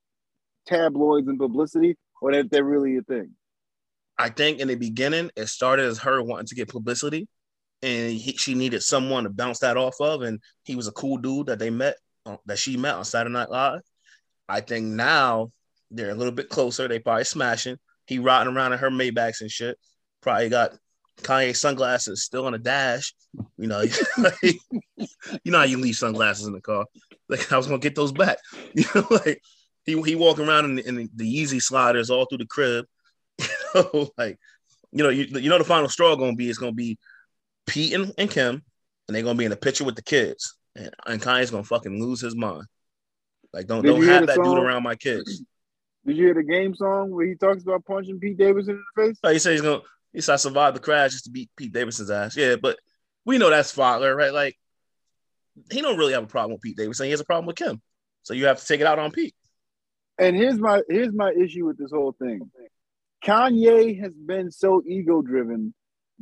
tabloids and publicity, or that they're really a thing? I think in the beginning, it started as her wanting to get publicity, and he, she needed someone to bounce that off of. And he was a cool dude that they met, that she met on Saturday Night Live. I think now they're a little bit closer. They probably smashing. He riding around in her Maybachs and shit. Probably got Kanye sunglasses still on a dash. You know, like, [LAUGHS] you know how you leave sunglasses in the car. Like I was gonna get those back. [LAUGHS] You know, like he he walking around in, the, in the, Yeezy sliders all through the crib. [LAUGHS] You know, like you know, you, you know the final straw gonna be is gonna be Pete and, and Kim, and they're gonna be in the picture with the kids, and, and Kanye's gonna fucking lose his mind. Like don't Did don't have that dude around my kids. [CLEARS THROAT] Did you hear the game song where he talks about punching Pete Davidson in the face? Oh, he said he's gonna he said I survived the crash just to beat Pete Davidson's ass. Yeah, but we know that's Fowler, right? Like he don't really have a problem with Pete Davidson. He has a problem with Kim. So you have to take it out on Pete. And here's my here's my issue with this whole thing. Kanye has been so ego driven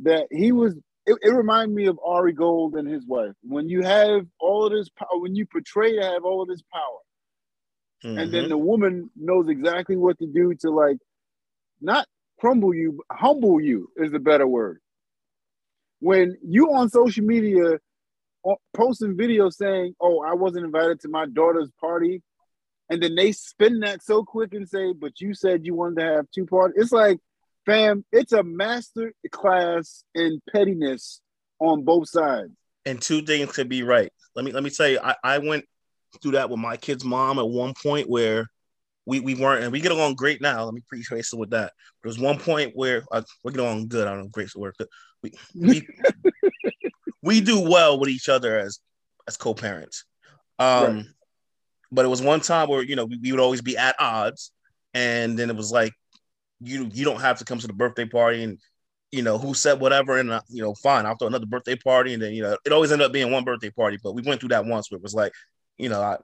that he was. It, it reminded me of Ari Gold and his wife. When you have all of this power, when you portray to have all of this power, and then Mhm. the woman knows exactly what to do to like not crumble you, but humble you is the better word. When you on social media posting videos saying, "Oh, I wasn't invited to my daughter's party," and then they spin that so quick and say, "But you said you wanted to have two parties." It's like, fam, it's a master class in pettiness on both sides. and two things could be right. Let me let me tell you, I, I went through that with my kid's mom at one point where we, we weren't and we get along great now. Let me preface it with that. There was one point where uh, we get along good. I don't know, great to work. We we, [LAUGHS] we do well with each other as as co-parents. Um Right. but it was one time where you know we, we would always be at odds, and then it was like you you don't have to come to the birthday party and you know who said whatever and uh, you know fine I'll throw another birthday party and then you know it always ended up being one birthday party but we went through that once where it was like you know I,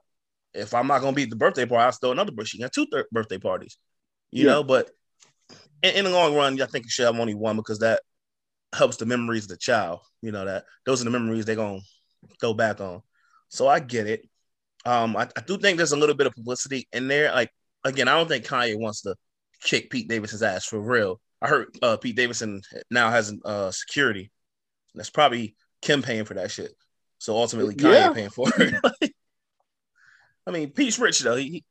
if I'm not gonna be at the birthday party I'll throw another birthday she got two thir- birthday parties you Yeah. know but in, in the long run I think you should have only one because that helps the memories of the child you know that those are the memories they're gonna go back on so I get it um I, I do think there's a little bit of publicity in there like again I don't think Kanye wants to kick Pete Davidson's ass for real I heard uh, Pete Davidson now has uh, security. That's probably Kim paying for that shit. So ultimately, Kanye Yeah. paying for it. [LAUGHS] I mean, Pete's rich though. He,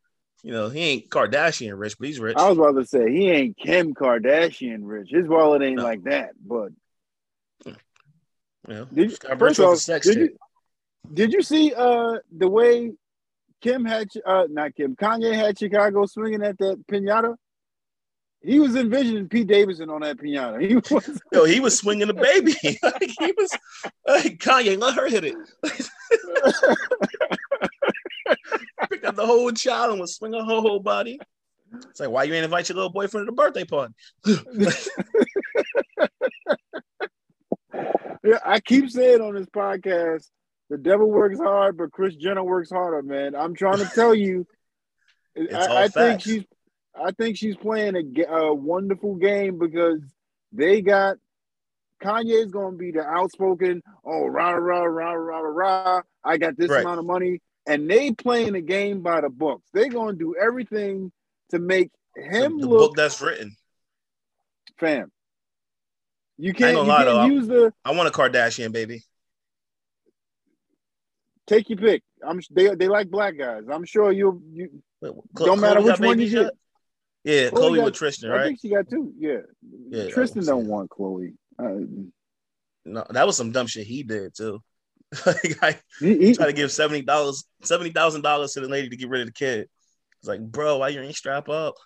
you know, he ain't Kardashian rich, but he's rich. I was about to say he ain't Kim Kardashian rich. His wallet ain't No. like that. But you know, did, got first off did tape. you did you see uh the way Kim had uh not Kim Kanye had Chicago swinging at that pinata? He was envisioning Pete Davidson on that piano. He was [LAUGHS] Yo, he was swinging the baby. [LAUGHS] like, he was like Kanye, let her hit it. [LAUGHS] Picked up the whole child and was swinging her whole body. It's like, why you ain't invite your little boyfriend to the birthday party? Yeah, I keep saying on this podcast, the devil works hard, but Kris Jenner works harder, man. I'm trying to tell you. It's all I, I think she's I think she's playing a, a wonderful game because they got Kanye's going to be the outspoken, oh rah rah rah rah rah rah. I got this Right. amount of money, and they playing the game by the books. They're going to do everything to make him the look book that's written. fam. You can't, you lie, can't use the I want a Kardashian baby. take your pick. I'm they they like black guys. I'm sure you you Wait, Don't matter which one you yet? Yeah, Khloé Khloé got- with Tristan, right? I think she got two. Yeah, Yeah, Tristan don't want Khloé. Uh, No, that was some dumb shit he did too. [LAUGHS] like I he, he, tried to give seventy dollars, seventy thousand dollars to the lady to get rid of the kid. It's like, bro, why you ain't strap up? [LAUGHS]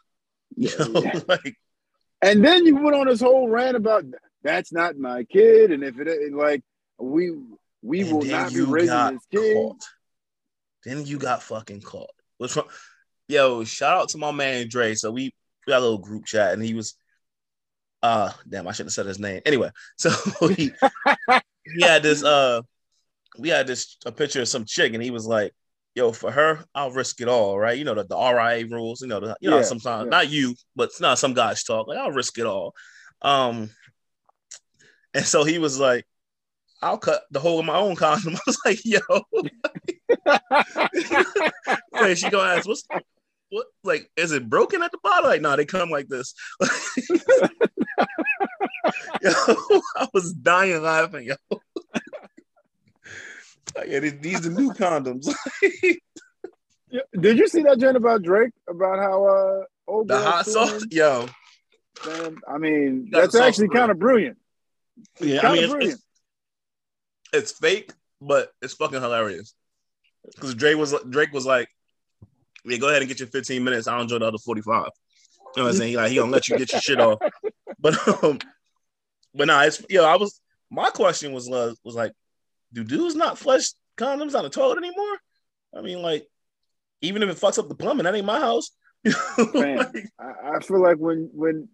You know, [LAUGHS] like and then you went on this whole rant about that's not my kid, and if it ain't like we we will not be raising this kid. caught. Then you got fucking caught. What's wrong? Yo, shout out to my man Dre. So we, we got a little group chat, and he was, uh, damn, I shouldn't have said his name. Anyway, [LAUGHS] so he he had this, uh, we had this a picture of some chick, and he was like, "Yo, for her, I'll risk it all, right? You know the, the RIA rules. You know, the, you know sometimes yeah. not you, but it's not some guys talk like I'll risk it all. Um, and so he was like, I'll cut the hole in my own condom. [LAUGHS] I was like, yo. [LAUGHS] and she gonna ask, what's what like is it broken at the bottom? Like, no, they come like this. [LAUGHS] yo, I was dying laughing, yo. [LAUGHS] Like, yeah, these, these the new condoms. [LAUGHS] Yeah, Did you see that joint about Drake about how uh old the hot sauce, yo. Man, I mean, got that's actually kind of brilliant. Yeah, Kinda mean, it's, brilliant. it's, it's fake, but it's fucking hilarious. Because Drake was Drake was like, "Yeah, go ahead and get your 15 minutes. I'll enjoy the other 45." You know what I'm saying? He like he gonna let you get your shit off. [LAUGHS] But um, but nah, it's yo. I was my question was uh, was like, do dudes not flush condoms on the toilet anymore? I mean, like, even if it fucks up the plumbing, that ain't my house. [LAUGHS] Man. Like, I, I feel like when when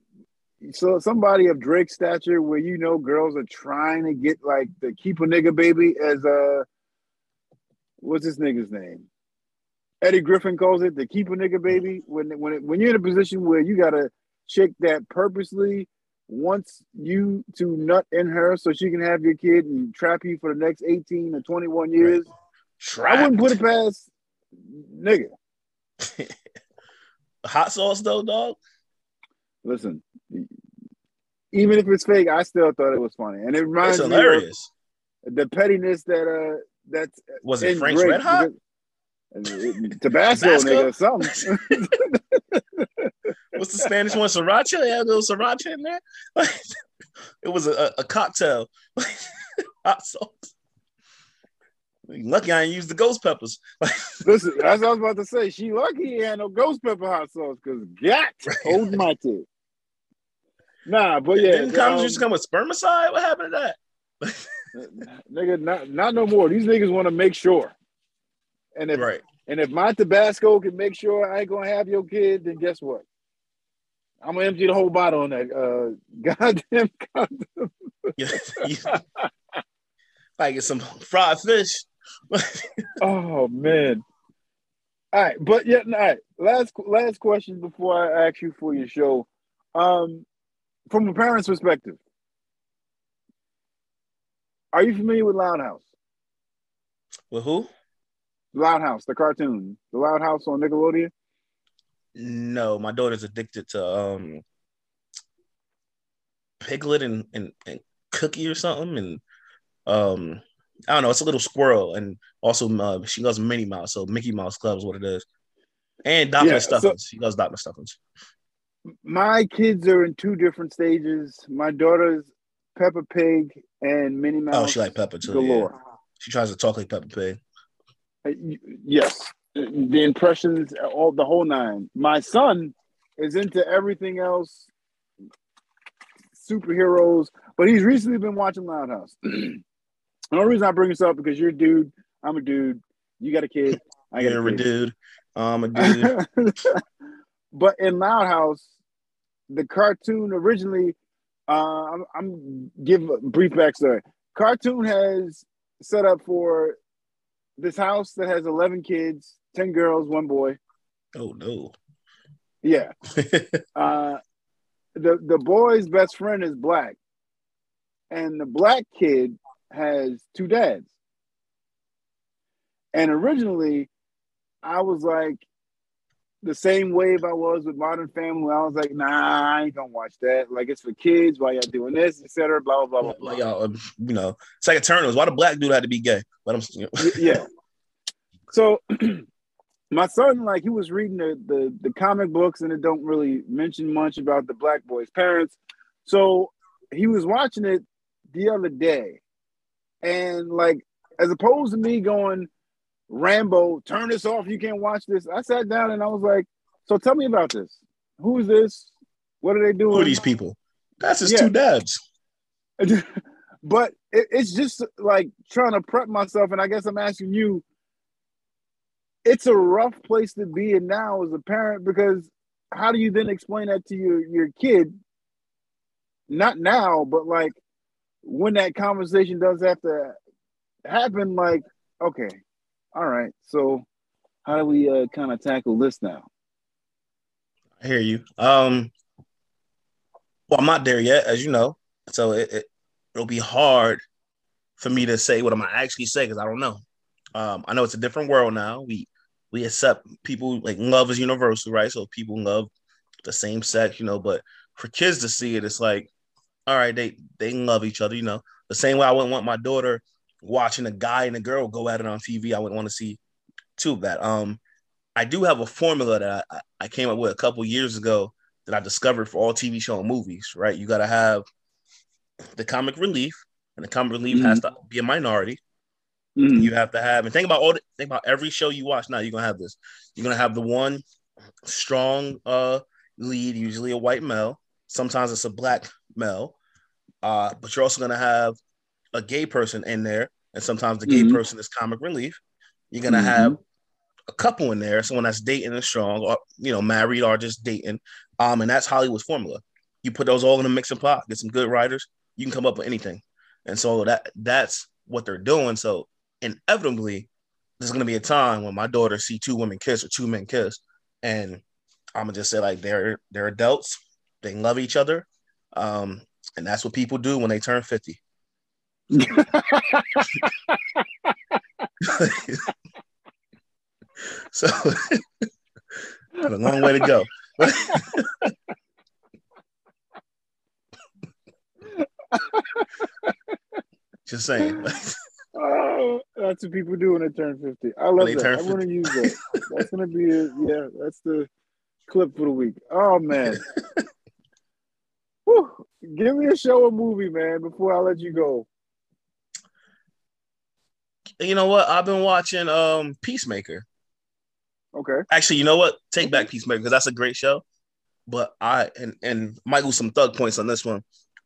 so somebody of Drake's stature, where you know girls are trying to get like the keep a nigga baby as a what's this nigga's name? Eddie Griffin calls it the keep a nigga baby. When when it, when you're in a position where you gotta chick that purposely wants you to nut in her so she can have your kid and trap you for the next 18 or 21 years, I wouldn't put it past nigga. [LAUGHS] Hot sauce though, dog. Listen, even if it's fake, I still thought it was funny, and it reminds It's me of hilarious. the pettiness that uh that's Was it Frank's Red Hot? because- [LAUGHS] Tabasco, Tabasco? nigga, something. [LAUGHS] What's the Spanish one? Sriracha? They had a little sriracha in there. [LAUGHS] it was a, a cocktail. Hot sauce. Lucky I didn't use the ghost peppers. Listen, that's what I was about to say. She lucky he had no ghost pepper hot sauce because got my tip. Nah, but yeah, Didn't condoms um, used to come with spermicide? What happened to that? nigga, not not no more. These niggas want to make sure. And if Right. and if my Tabasco can make sure I ain't gonna have your kid, then guess what? I'm gonna empty the whole bottle on that uh [LAUGHS] goddamn condom. Yeah. like it's some fried fish. [LAUGHS] Oh man. All right, but yeah, all right. Last last question before I ask you for your show. Um, from a parent's perspective, are you familiar with Loud House? With who? Loud House, the cartoon, the Loud House on Nickelodeon. No, my daughter's addicted to um Piglet and, and, and Cookie or something. And um I don't know, it's a little squirrel. And also uh, she loves Minnie Mouse, so Mickey Mouse Club is what it is. And Dr. Yeah, so- Stuffins. she loves Dr. Stuffins. My kids are in two different stages. My daughter's Peppa Pig and Minnie Mouse. Oh, she like Peppa too. galore. Yeah. She tries to talk like Peppa Pig. Uh, Yes, the impressions, all the whole nine. My son is into everything else, superheroes, but he's recently been watching Loud House. [CLEARS THROAT] the only reason I bring this up because you're a dude, I'm a dude, you got a kid, I got You're a a dude. Um, a dude. but in Loud House, the cartoon originally, uh, I'm, I'm give a brief backstory. Cartoon has set up for this house that has 11 kids, 10 girls, one boy. oh no. Yeah. [LAUGHS] Uh, the the boy's best friend is black, and the black kid has two dads. And originally, I was like the same wave I was with Modern Family. I was like, nah, I ain't gonna watch that. Like it's for kids. Why y'all doing this, etc. Blah blah blah blah. like y'all, um, you know, it's like Eternals. Why the black dude had to be gay? But I'm, you know, yeah. [LAUGHS] So [CLEARS THROAT] my son, like, he was reading the, the the comic books, and it don't really mention much about the black boy's parents. So he was watching it the other day, and like, as opposed to me going, Rambo, turn this off. You can't watch this. I sat down and I was like, so tell me about this. Who is this? What are they doing? who are these people? That's his Yeah. two dads. [LAUGHS] but it, it's just like trying to prep myself, and I guess I'm asking you. It's a rough place to be in now as a parent because how do you then explain that to your your kid? Not now, but like when that conversation does have to happen. Like, okay, all right, so how do we uh, kind of tackle this now? I hear you. Um, well, I'm not there yet, as you know, so it, it it'll be hard for me to say what I'm gonna actually say because I don't know. Um, I know it's a different world now. We we accept people like love is universal, right? So people love the same sex, you know. But for kids to see it, it's like, all right, they they love each other, you know. The same way I wouldn't want my daughter watching a guy and a girl go at it on TV. I wouldn't want to see two of that. Um, I do have a formula that I, I came up with a couple years ago that I discovered for all TV show and movies. Right, you got to have the comic relief, and the comic relief has to be a minority. Mhm. You have to have, and think about all the, think about every show you watch. Now you're gonna have this. You're gonna have the one strong uh lead, usually a white male. Sometimes it's a black male, uh, but you're also gonna have a gay person in there, and sometimes the gay Mhm. person is comic relief. You're gonna Mhm. have a couple in there, someone that's dating and strong, or you know, married or just dating. Um, and that's Hollywood's formula. You put those all in a mixing pot, get some good writers, you can come up with anything. And so that that's what they're doing. So inevitably, there's gonna be a time when my daughter see two women kiss or two men kiss, and I'm gonna just say like they're they're adults they love each other, um, and that's what people do when they turn fifty. [LAUGHS] so, [LAUGHS] got a long way to go. [LAUGHS] Just saying. Oh, that's what people do when they turn 50. I love that. I'm going to use that. That's going to be, a, yeah, that's the clip for the week. Oh, man. Whew. Give me a show or movie, man, before I let you go. You know what? I've been watching um Peacemaker. Okay. Actually, you know what? Take back Peacemaker because that's a great show. But I and and Michael some thug points on this one.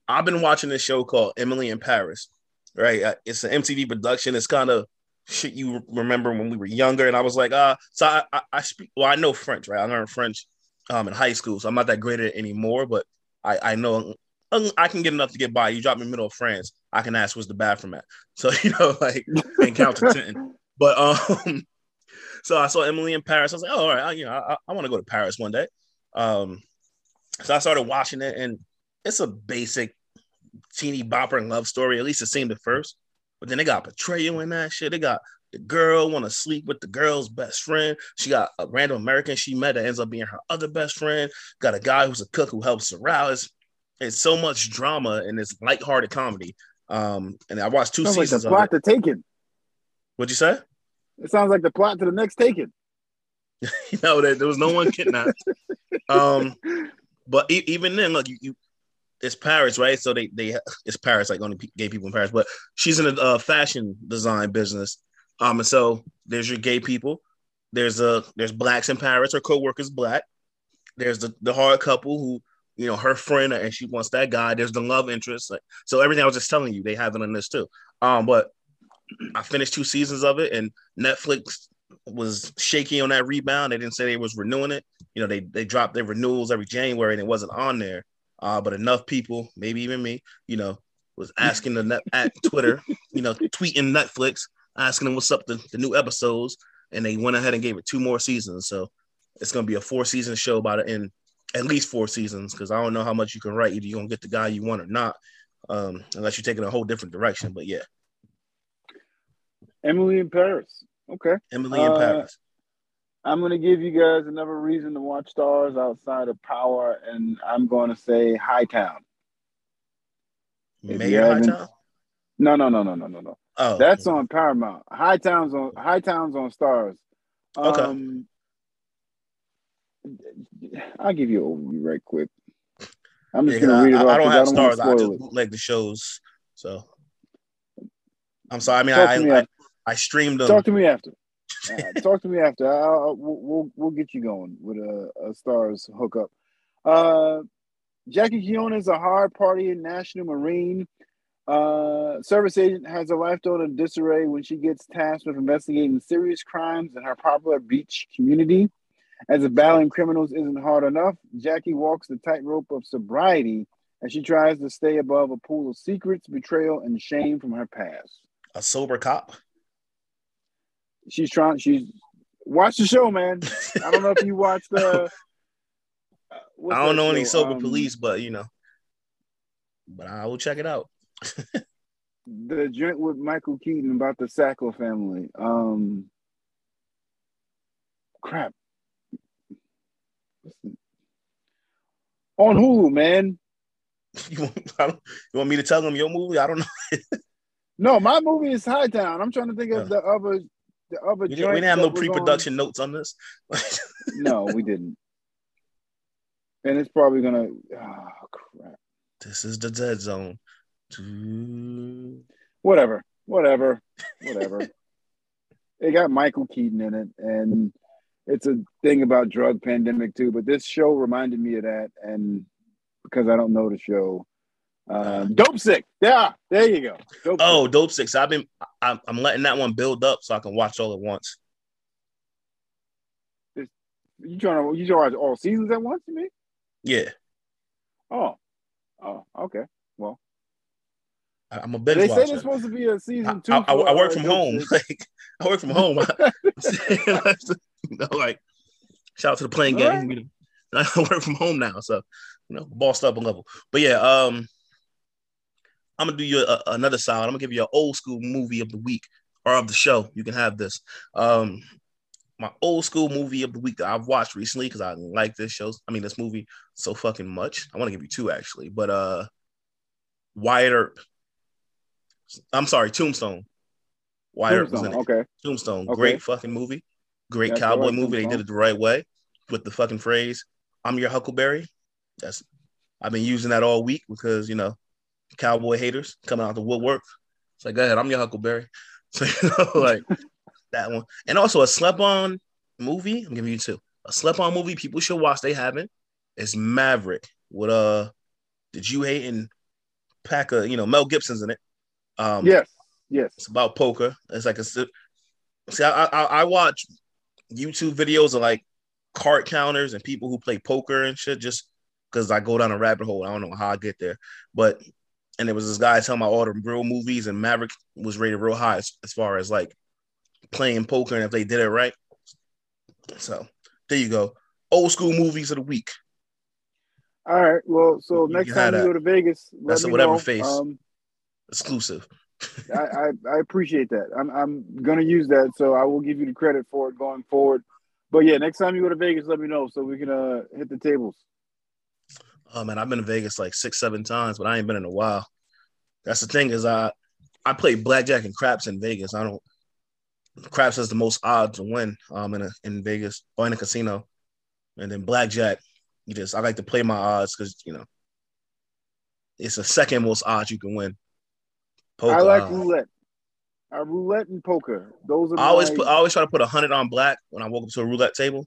I've been watching this show called Emily in Paris. Right, Uh, it's an MTV production. It's kind of shit you remember when we were younger, and I was like, ah. so I, I I speak. Well, I know French, right? I learned French um in high school, so I'm not that great at it anymore. But I I know um, I can get enough to get by. You drop me in the middle of France, I can ask where's the bathroom at. [LAUGHS] So you know, like and count to ten. But um, [LAUGHS] so I saw Emily in Paris. I was like, oh, all right, I, you know, I, I want to go to Paris one day. Um, so I started watching it, and it's a basic teeny bopper and love story. At least it seemed at first. But then they got betrayal in that shit. They got the girl want to sleep with the girl's best friend. She got a random American she met that ends up being her other best friend. Got a guy who's a cook who helps her out. It's, it's so much drama and it's lighthearted comedy. Um, and I watched two Sounds like seasons the of plot to Taken. What'd you say? It sounds like the plot to the next Taken. [LAUGHS] you know that there was no one kidnapped. um, but e- even then, look, you, you it's Paris, right? So they they it's Paris, like only gay people in Paris. But she's in a uh, fashion design business. Um, and so there's your gay people. There's a there's blacks in Paris. Her co-worker's black. There's the the hard couple who you know her friend and she wants that guy. There's the love interest. Like so, everything I was just telling you, they have it on this too. Um, but I finished two seasons of it, and Netflix was shaky on that rebound. They didn't say they was renewing it. You know, they they dropped their renewals every January, and it wasn't on there. Uh, but enough people, maybe even me, you know, was asking the net at [LAUGHS] Twitter, you know, tweeting Netflix, asking them what's up the, the new episodes, and they went ahead and gave it two more seasons. So it's gonna be a four season show by the end, at least four seasons, because I don't know how much you can write. Either you're gonna get the guy you want or not, um, unless you're taking a whole different direction. But yeah, Emily in Paris. Okay. Emily in Uh, Paris. I'm going to give you guys another reason to watch Starz outside of Power, and I'm going to say Hightown. if you Mayor Hightown. No, no, no, no, no, no, no. Oh, That's on Paramount. Hightown's on Hightown's on Starz. Okay. I'll give you an overview right quick. I'm Yeah, gonna I, read it I- off. I don't have wanna Starz. I just bootleg the shows. So I'm sorry. I mean, I I. I streamed them. Talk to me after. [LAUGHS] Uh, talk to me after. I'll, I'll- we'll, we'll get you going with a, a Starz hookup. Uh, Jackie Keown is a hard partying National Marine. Uh, service agent has a life thrown in disarray when she gets tasked with investigating serious crimes in her popular beach community. As if battling criminals isn't hard enough, Jackie walks the tightrope of sobriety as she tries to stay above a pool of secrets, betrayal, and shame from her past. a sober cop. she's trying she's watch the show man i don't know if you [LAUGHS] watched the uh, I don't know any sober Um, police, but you know, but I will check it out. [LAUGHS] the joint with michael keaton about the sackler family um crap on hulu man [LAUGHS] You want, you want me to tell them your movie? I don't know. [LAUGHS] no my movie is High Town. i'm trying to think of Yeah. the other the other We didn't, we didn't have no pre-production notes on this. [LAUGHS] no we didn't and it's probably gonna oh crap this is the dead zone. Whatever, whatever, whatever. it got Michael Keaton in it, and it's a thing about drug pandemic too. But this show reminded me of that, and because I don't know the show, um, Dope Sick. Yeah, there you go. Dope Oh, Sick. Dope Six. I've been. I'm, I'm letting that one build up so I can watch all at once. you trying to you trying to watch all seasons at once? You mean? Yeah, Oh, oh, okay. Well, I, I'm a binge they say watcher. there's supposed to be a season two. I, I- for, I work uh, from home. [LAUGHS] Sick. Like I work from home. [LAUGHS] [LAUGHS] [LAUGHS] you know, like shout out to the playing All game. [LAUGHS] I work from home now, so you know, bossed up a level. But yeah, um, I'm gonna do you a, another solid. I'm gonna give you an old school movie of the week or of the show. You can have this. Um, my old school movie of the week that I've watched recently because I like this show. I mean, this movie so fucking much. I want to give you two actually, but uh, Wyatt Earp. I'm sorry, Tombstone. Wyatt Earp was in it. Okay. Tombstone, Okay. great fucking movie, great That's cowboy right, movie. They did it the right way with the fucking phrase "I'm your Huckleberry." That's I've been using that all week because you know cowboy haters coming out the woodwork. It's like, go ahead, I'm your Huckleberry. [LAUGHS] So you know, [LAUGHS] like that one, and also a slept on movie. I'm giving you two. A slept on movie people should watch. They haven't. It's Maverick with uh, the Jew hating pack of you know Mel Gibson's in it. Um, Yes. Yes. it's about poker. It's like a see. I, I I watch YouTube videos of like card counters and people who play poker and shit just because I go down a rabbit hole. I don't know how I get there, but and there was this guy telling me all the real movies and Maverick was rated real high as, as far as like playing poker and if they did it right. So there you go. Old school movies of the week. All right. Well, so You next time you go to Vegas, let That's a me whatever know. face. Um, Exclusive. I, I I appreciate that. I'm I'm gonna use that, so I will give you the credit for it going forward. But yeah, next time you go to Vegas, let me know so we can uh hit the tables. Oh man, I've been to Vegas like six, seven times, but I ain't been in a while. That's the thing is I I play blackjack and craps in Vegas. I don't craps has the most odds to win um in a, in Vegas or in a casino, and then blackjack. You just I like to play my odds because you know it's the second most odds you can win. Poker, I like uh, roulette. Uh, roulette and poker. Those are I always my- put I always try to put a hundred on black when I walk up to a roulette table,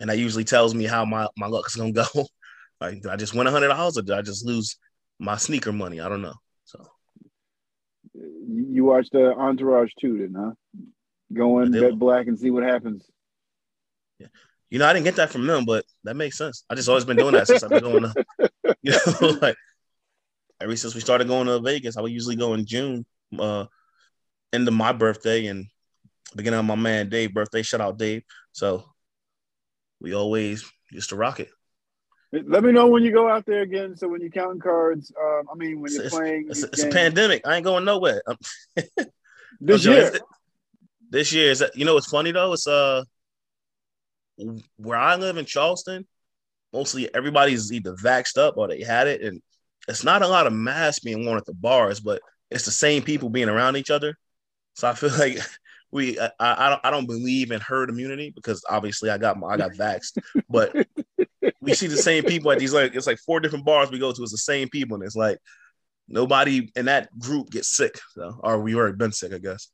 and that usually tells me how my my luck is gonna go. [LAUGHS] like, did I just win a hundred dollars or did I just lose my sneaker money? I don't know. So You you watch the Entourage too, then, huh? Go in, bet black, and see what happens. Yeah. you know, I didn't get that from them, but that makes sense. I just always been doing that since I've been going to, [LAUGHS] you know, like ever since we started going to Vegas. I would usually go in June, uh, end of my birthday and beginning of my man Dave birthday. Shout out Dave. So we always used to rock it. Let me know when you go out there again. So when you're counting cards, um, I mean when you're It's- playing It's, it's a pandemic. I ain't going nowhere. [LAUGHS] This year. This year is you know what's funny though? It's uh where I live in Charleston, mostly everybody's either vaxxed up or they had it, and it's not a lot of masks being worn at the bars, but it's the same people being around each other. So I feel [LAUGHS] like we I, I don't I don't believe in herd immunity because obviously I got I got vaxxed, but we see the same people at these like it's like four different bars we go to. It's the same people, and it's like nobody in that group gets sick, so, or we already been sick, I guess.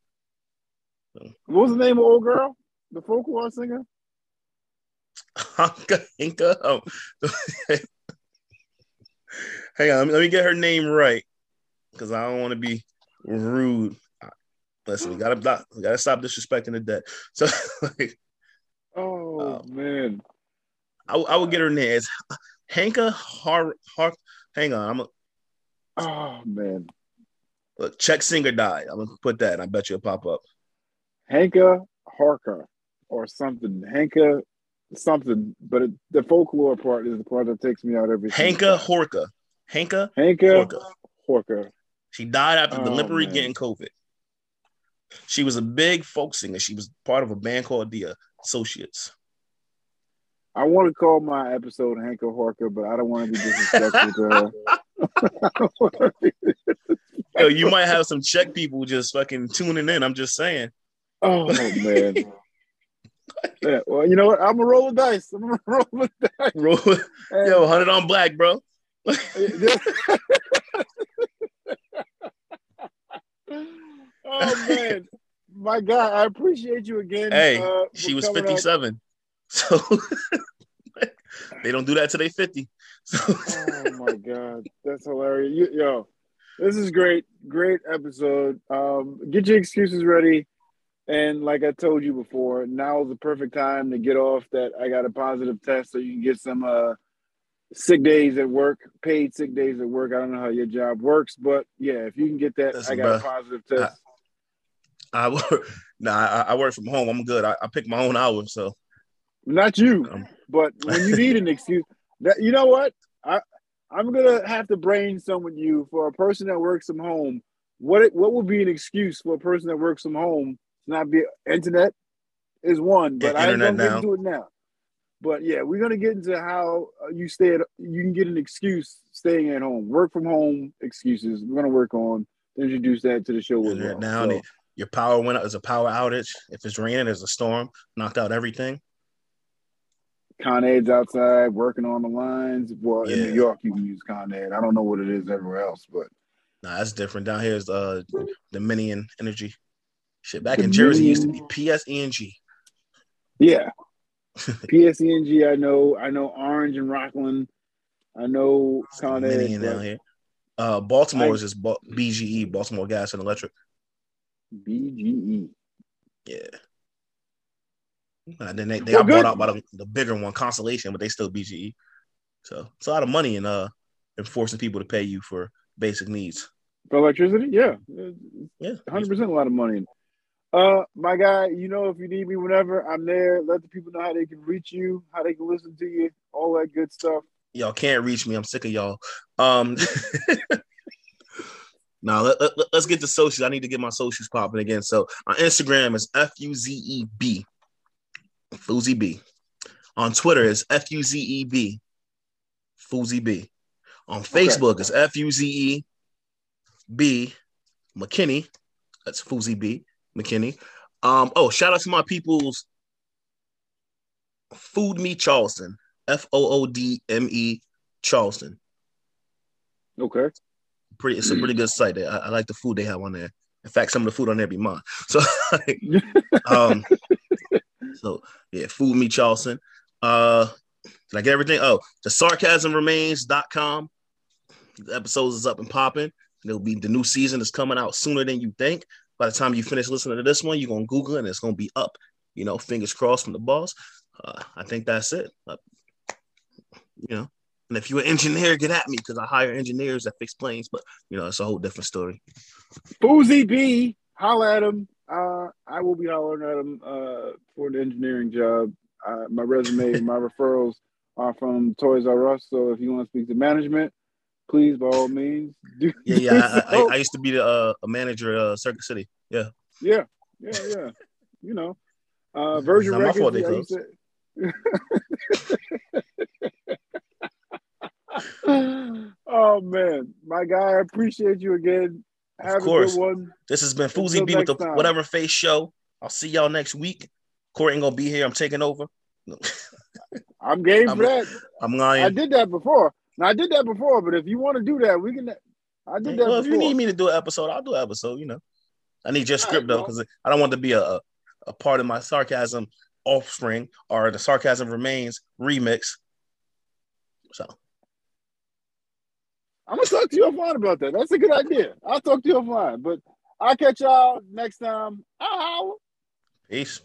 What was the name of old girl? The folklore singer? [LAUGHS] Hanka Hinka. Oh. [LAUGHS] Hang on, let me, let me get her name right because I don't want to be rude. Listen, we gotta stop, we gotta stop disrespecting the dead. [LAUGHS] So, like, Oh Oh. man. I, I would get her name. It's Hanka Har Har. Hang on, I'm a Oh man. look, Czech singer died. I'm gonna put that, and I bet you it'll pop up. Hanka Harker or something. Hanka something. But it, the folklore part is the part that takes me out every Hanka. Horka. Hanka Hanka Horka. Horker. She died after Oh, man. getting COVID. She was a big folk singer. She was part of a band called The Associates. I want to call my episode Hanka Horker, but I don't want to be disrespectful to her. I don't wanna be- Yo, you might have some Czech people just fucking tuning in. I'm just saying. oh man. [LAUGHS] Yeah, well, you know what? I'm gonna roll the dice. I'm gonna [LAUGHS] roll the dice. Roll- And- Yo, 100 on black, bro. [LAUGHS] oh man, my God, I appreciate you again. Hey, uh, She was out. 57. So [LAUGHS] they don't do that till they 50. So [LAUGHS] Oh my God, that's hilarious. You, yo, this is great, great episode. Um, get your excuses ready. And like I told you before, now is the perfect time to get off that I got a positive test so you can get some uh, sick days at work, paid sick days at work. I don't know how your job works, but yeah, if you can get that, Listen, I got a positive test. [LAUGHS] I work, nah, I, I work from home. I'm good. I, I pick my own hours. So Not you, um, but when you need an [LAUGHS] excuse, that you know what? I I'm gonna have to brainstorm with you for a person that works from home. What it, what would be an excuse for a person that works from home to not be internet is one, but I don't get into it now. But yeah, we're gonna get into how uh, you stay at. You can get an excuse staying at home, work from home excuses. We're gonna work on introduce that to the show as well. now, So, your power went out. There's a power outage. If it's raining, there's a storm, knocked out everything. Con Ed's outside working on the lines. Well, in New York, you can use Con Ed. I don't know what it is everywhere else, but Nah, that's different. Down here is uh Dominion Energy. Shit, back in Jersey used to be PSE&G. yeah. PSE&G, I know. I know Orange and Rockland. I know Con Ed. Down here. Uh, Baltimore I- is just BGE, Baltimore Gas and Electric. BGE. Yeah. And then they, they Well, got good. bought out by the, the bigger one, Constellation, but they still BGE. So it's a lot of money in uh in forcing people to pay you for basic needs. For electricity? Yeah. Yeah. 100% a lot of money. Uh, my guy, you know, if you need me whenever, I'm there. Let the people know how they can reach you, how they can listen to you, all that good stuff. Y'all can't reach me. I'm sick of y'all. Um [LAUGHS] Now let, let, us get to socials. I need to get my socials popping again. So on Instagram is F U Z E B. Fuzzy B. On Twitter is F U Z E B. Fuzzy B. On Facebook is F U Z E B McKinney. That's Fuzzy B McKinney. Um, oh, shout out to my people's Food Me Charleston. F O O D M E Charleston. Okay. Pretty, it's a pretty good site. I, I like the food they have on there. In fact, some of the food on there be mine. So, [LAUGHS] um, so yeah, food me Charleston. Uh, get everything? Oh, the sarcasm remains.com. The episodes is up and popping. It'll be the new season is coming out sooner than you think. By the time you finish listening to this one, you're gonna Google it and it's gonna be up. You know, fingers crossed from the boss. Uh, I think that's it. Uh, you know, and if you're an engineer, get at me because I hire engineers that fix planes. But you know, it's a whole different story. Boozy B, holla at him. Uh, I will be hollering at him uh, for the engineering job. Uh, my resume, my [LAUGHS] referrals are from Toys R Us. So if you want to speak to management, please, by all means, do. [LAUGHS] Yeah, yeah. I, I. I used to be the, uh, a manager at uh, Circuit City. Yeah. yeah, yeah, yeah. You know, uh, Virgin Not my fault they to- [LAUGHS] oh man, my guy, I appreciate you again. Have Of course. a good one. This has been Foozy B with the time. Whatever Face Show. I'll see y'all next week. Corey ain't gonna be here. I'm taking over. [LAUGHS] I'm game I'm- for that. I'm going I did that before. Now I did that before, but if you want to do that, we can. I did that Well, if you need me to do an episode, I'll do an episode. You know, I need your All right, script though, because I don't want to be a, a part of my sarcasm offspring or the sarcasm remains remix. So I'm gonna talk to you offline about that. That's a good idea. I'll talk to you offline, but I'll catch y'all next time. Holler. peace.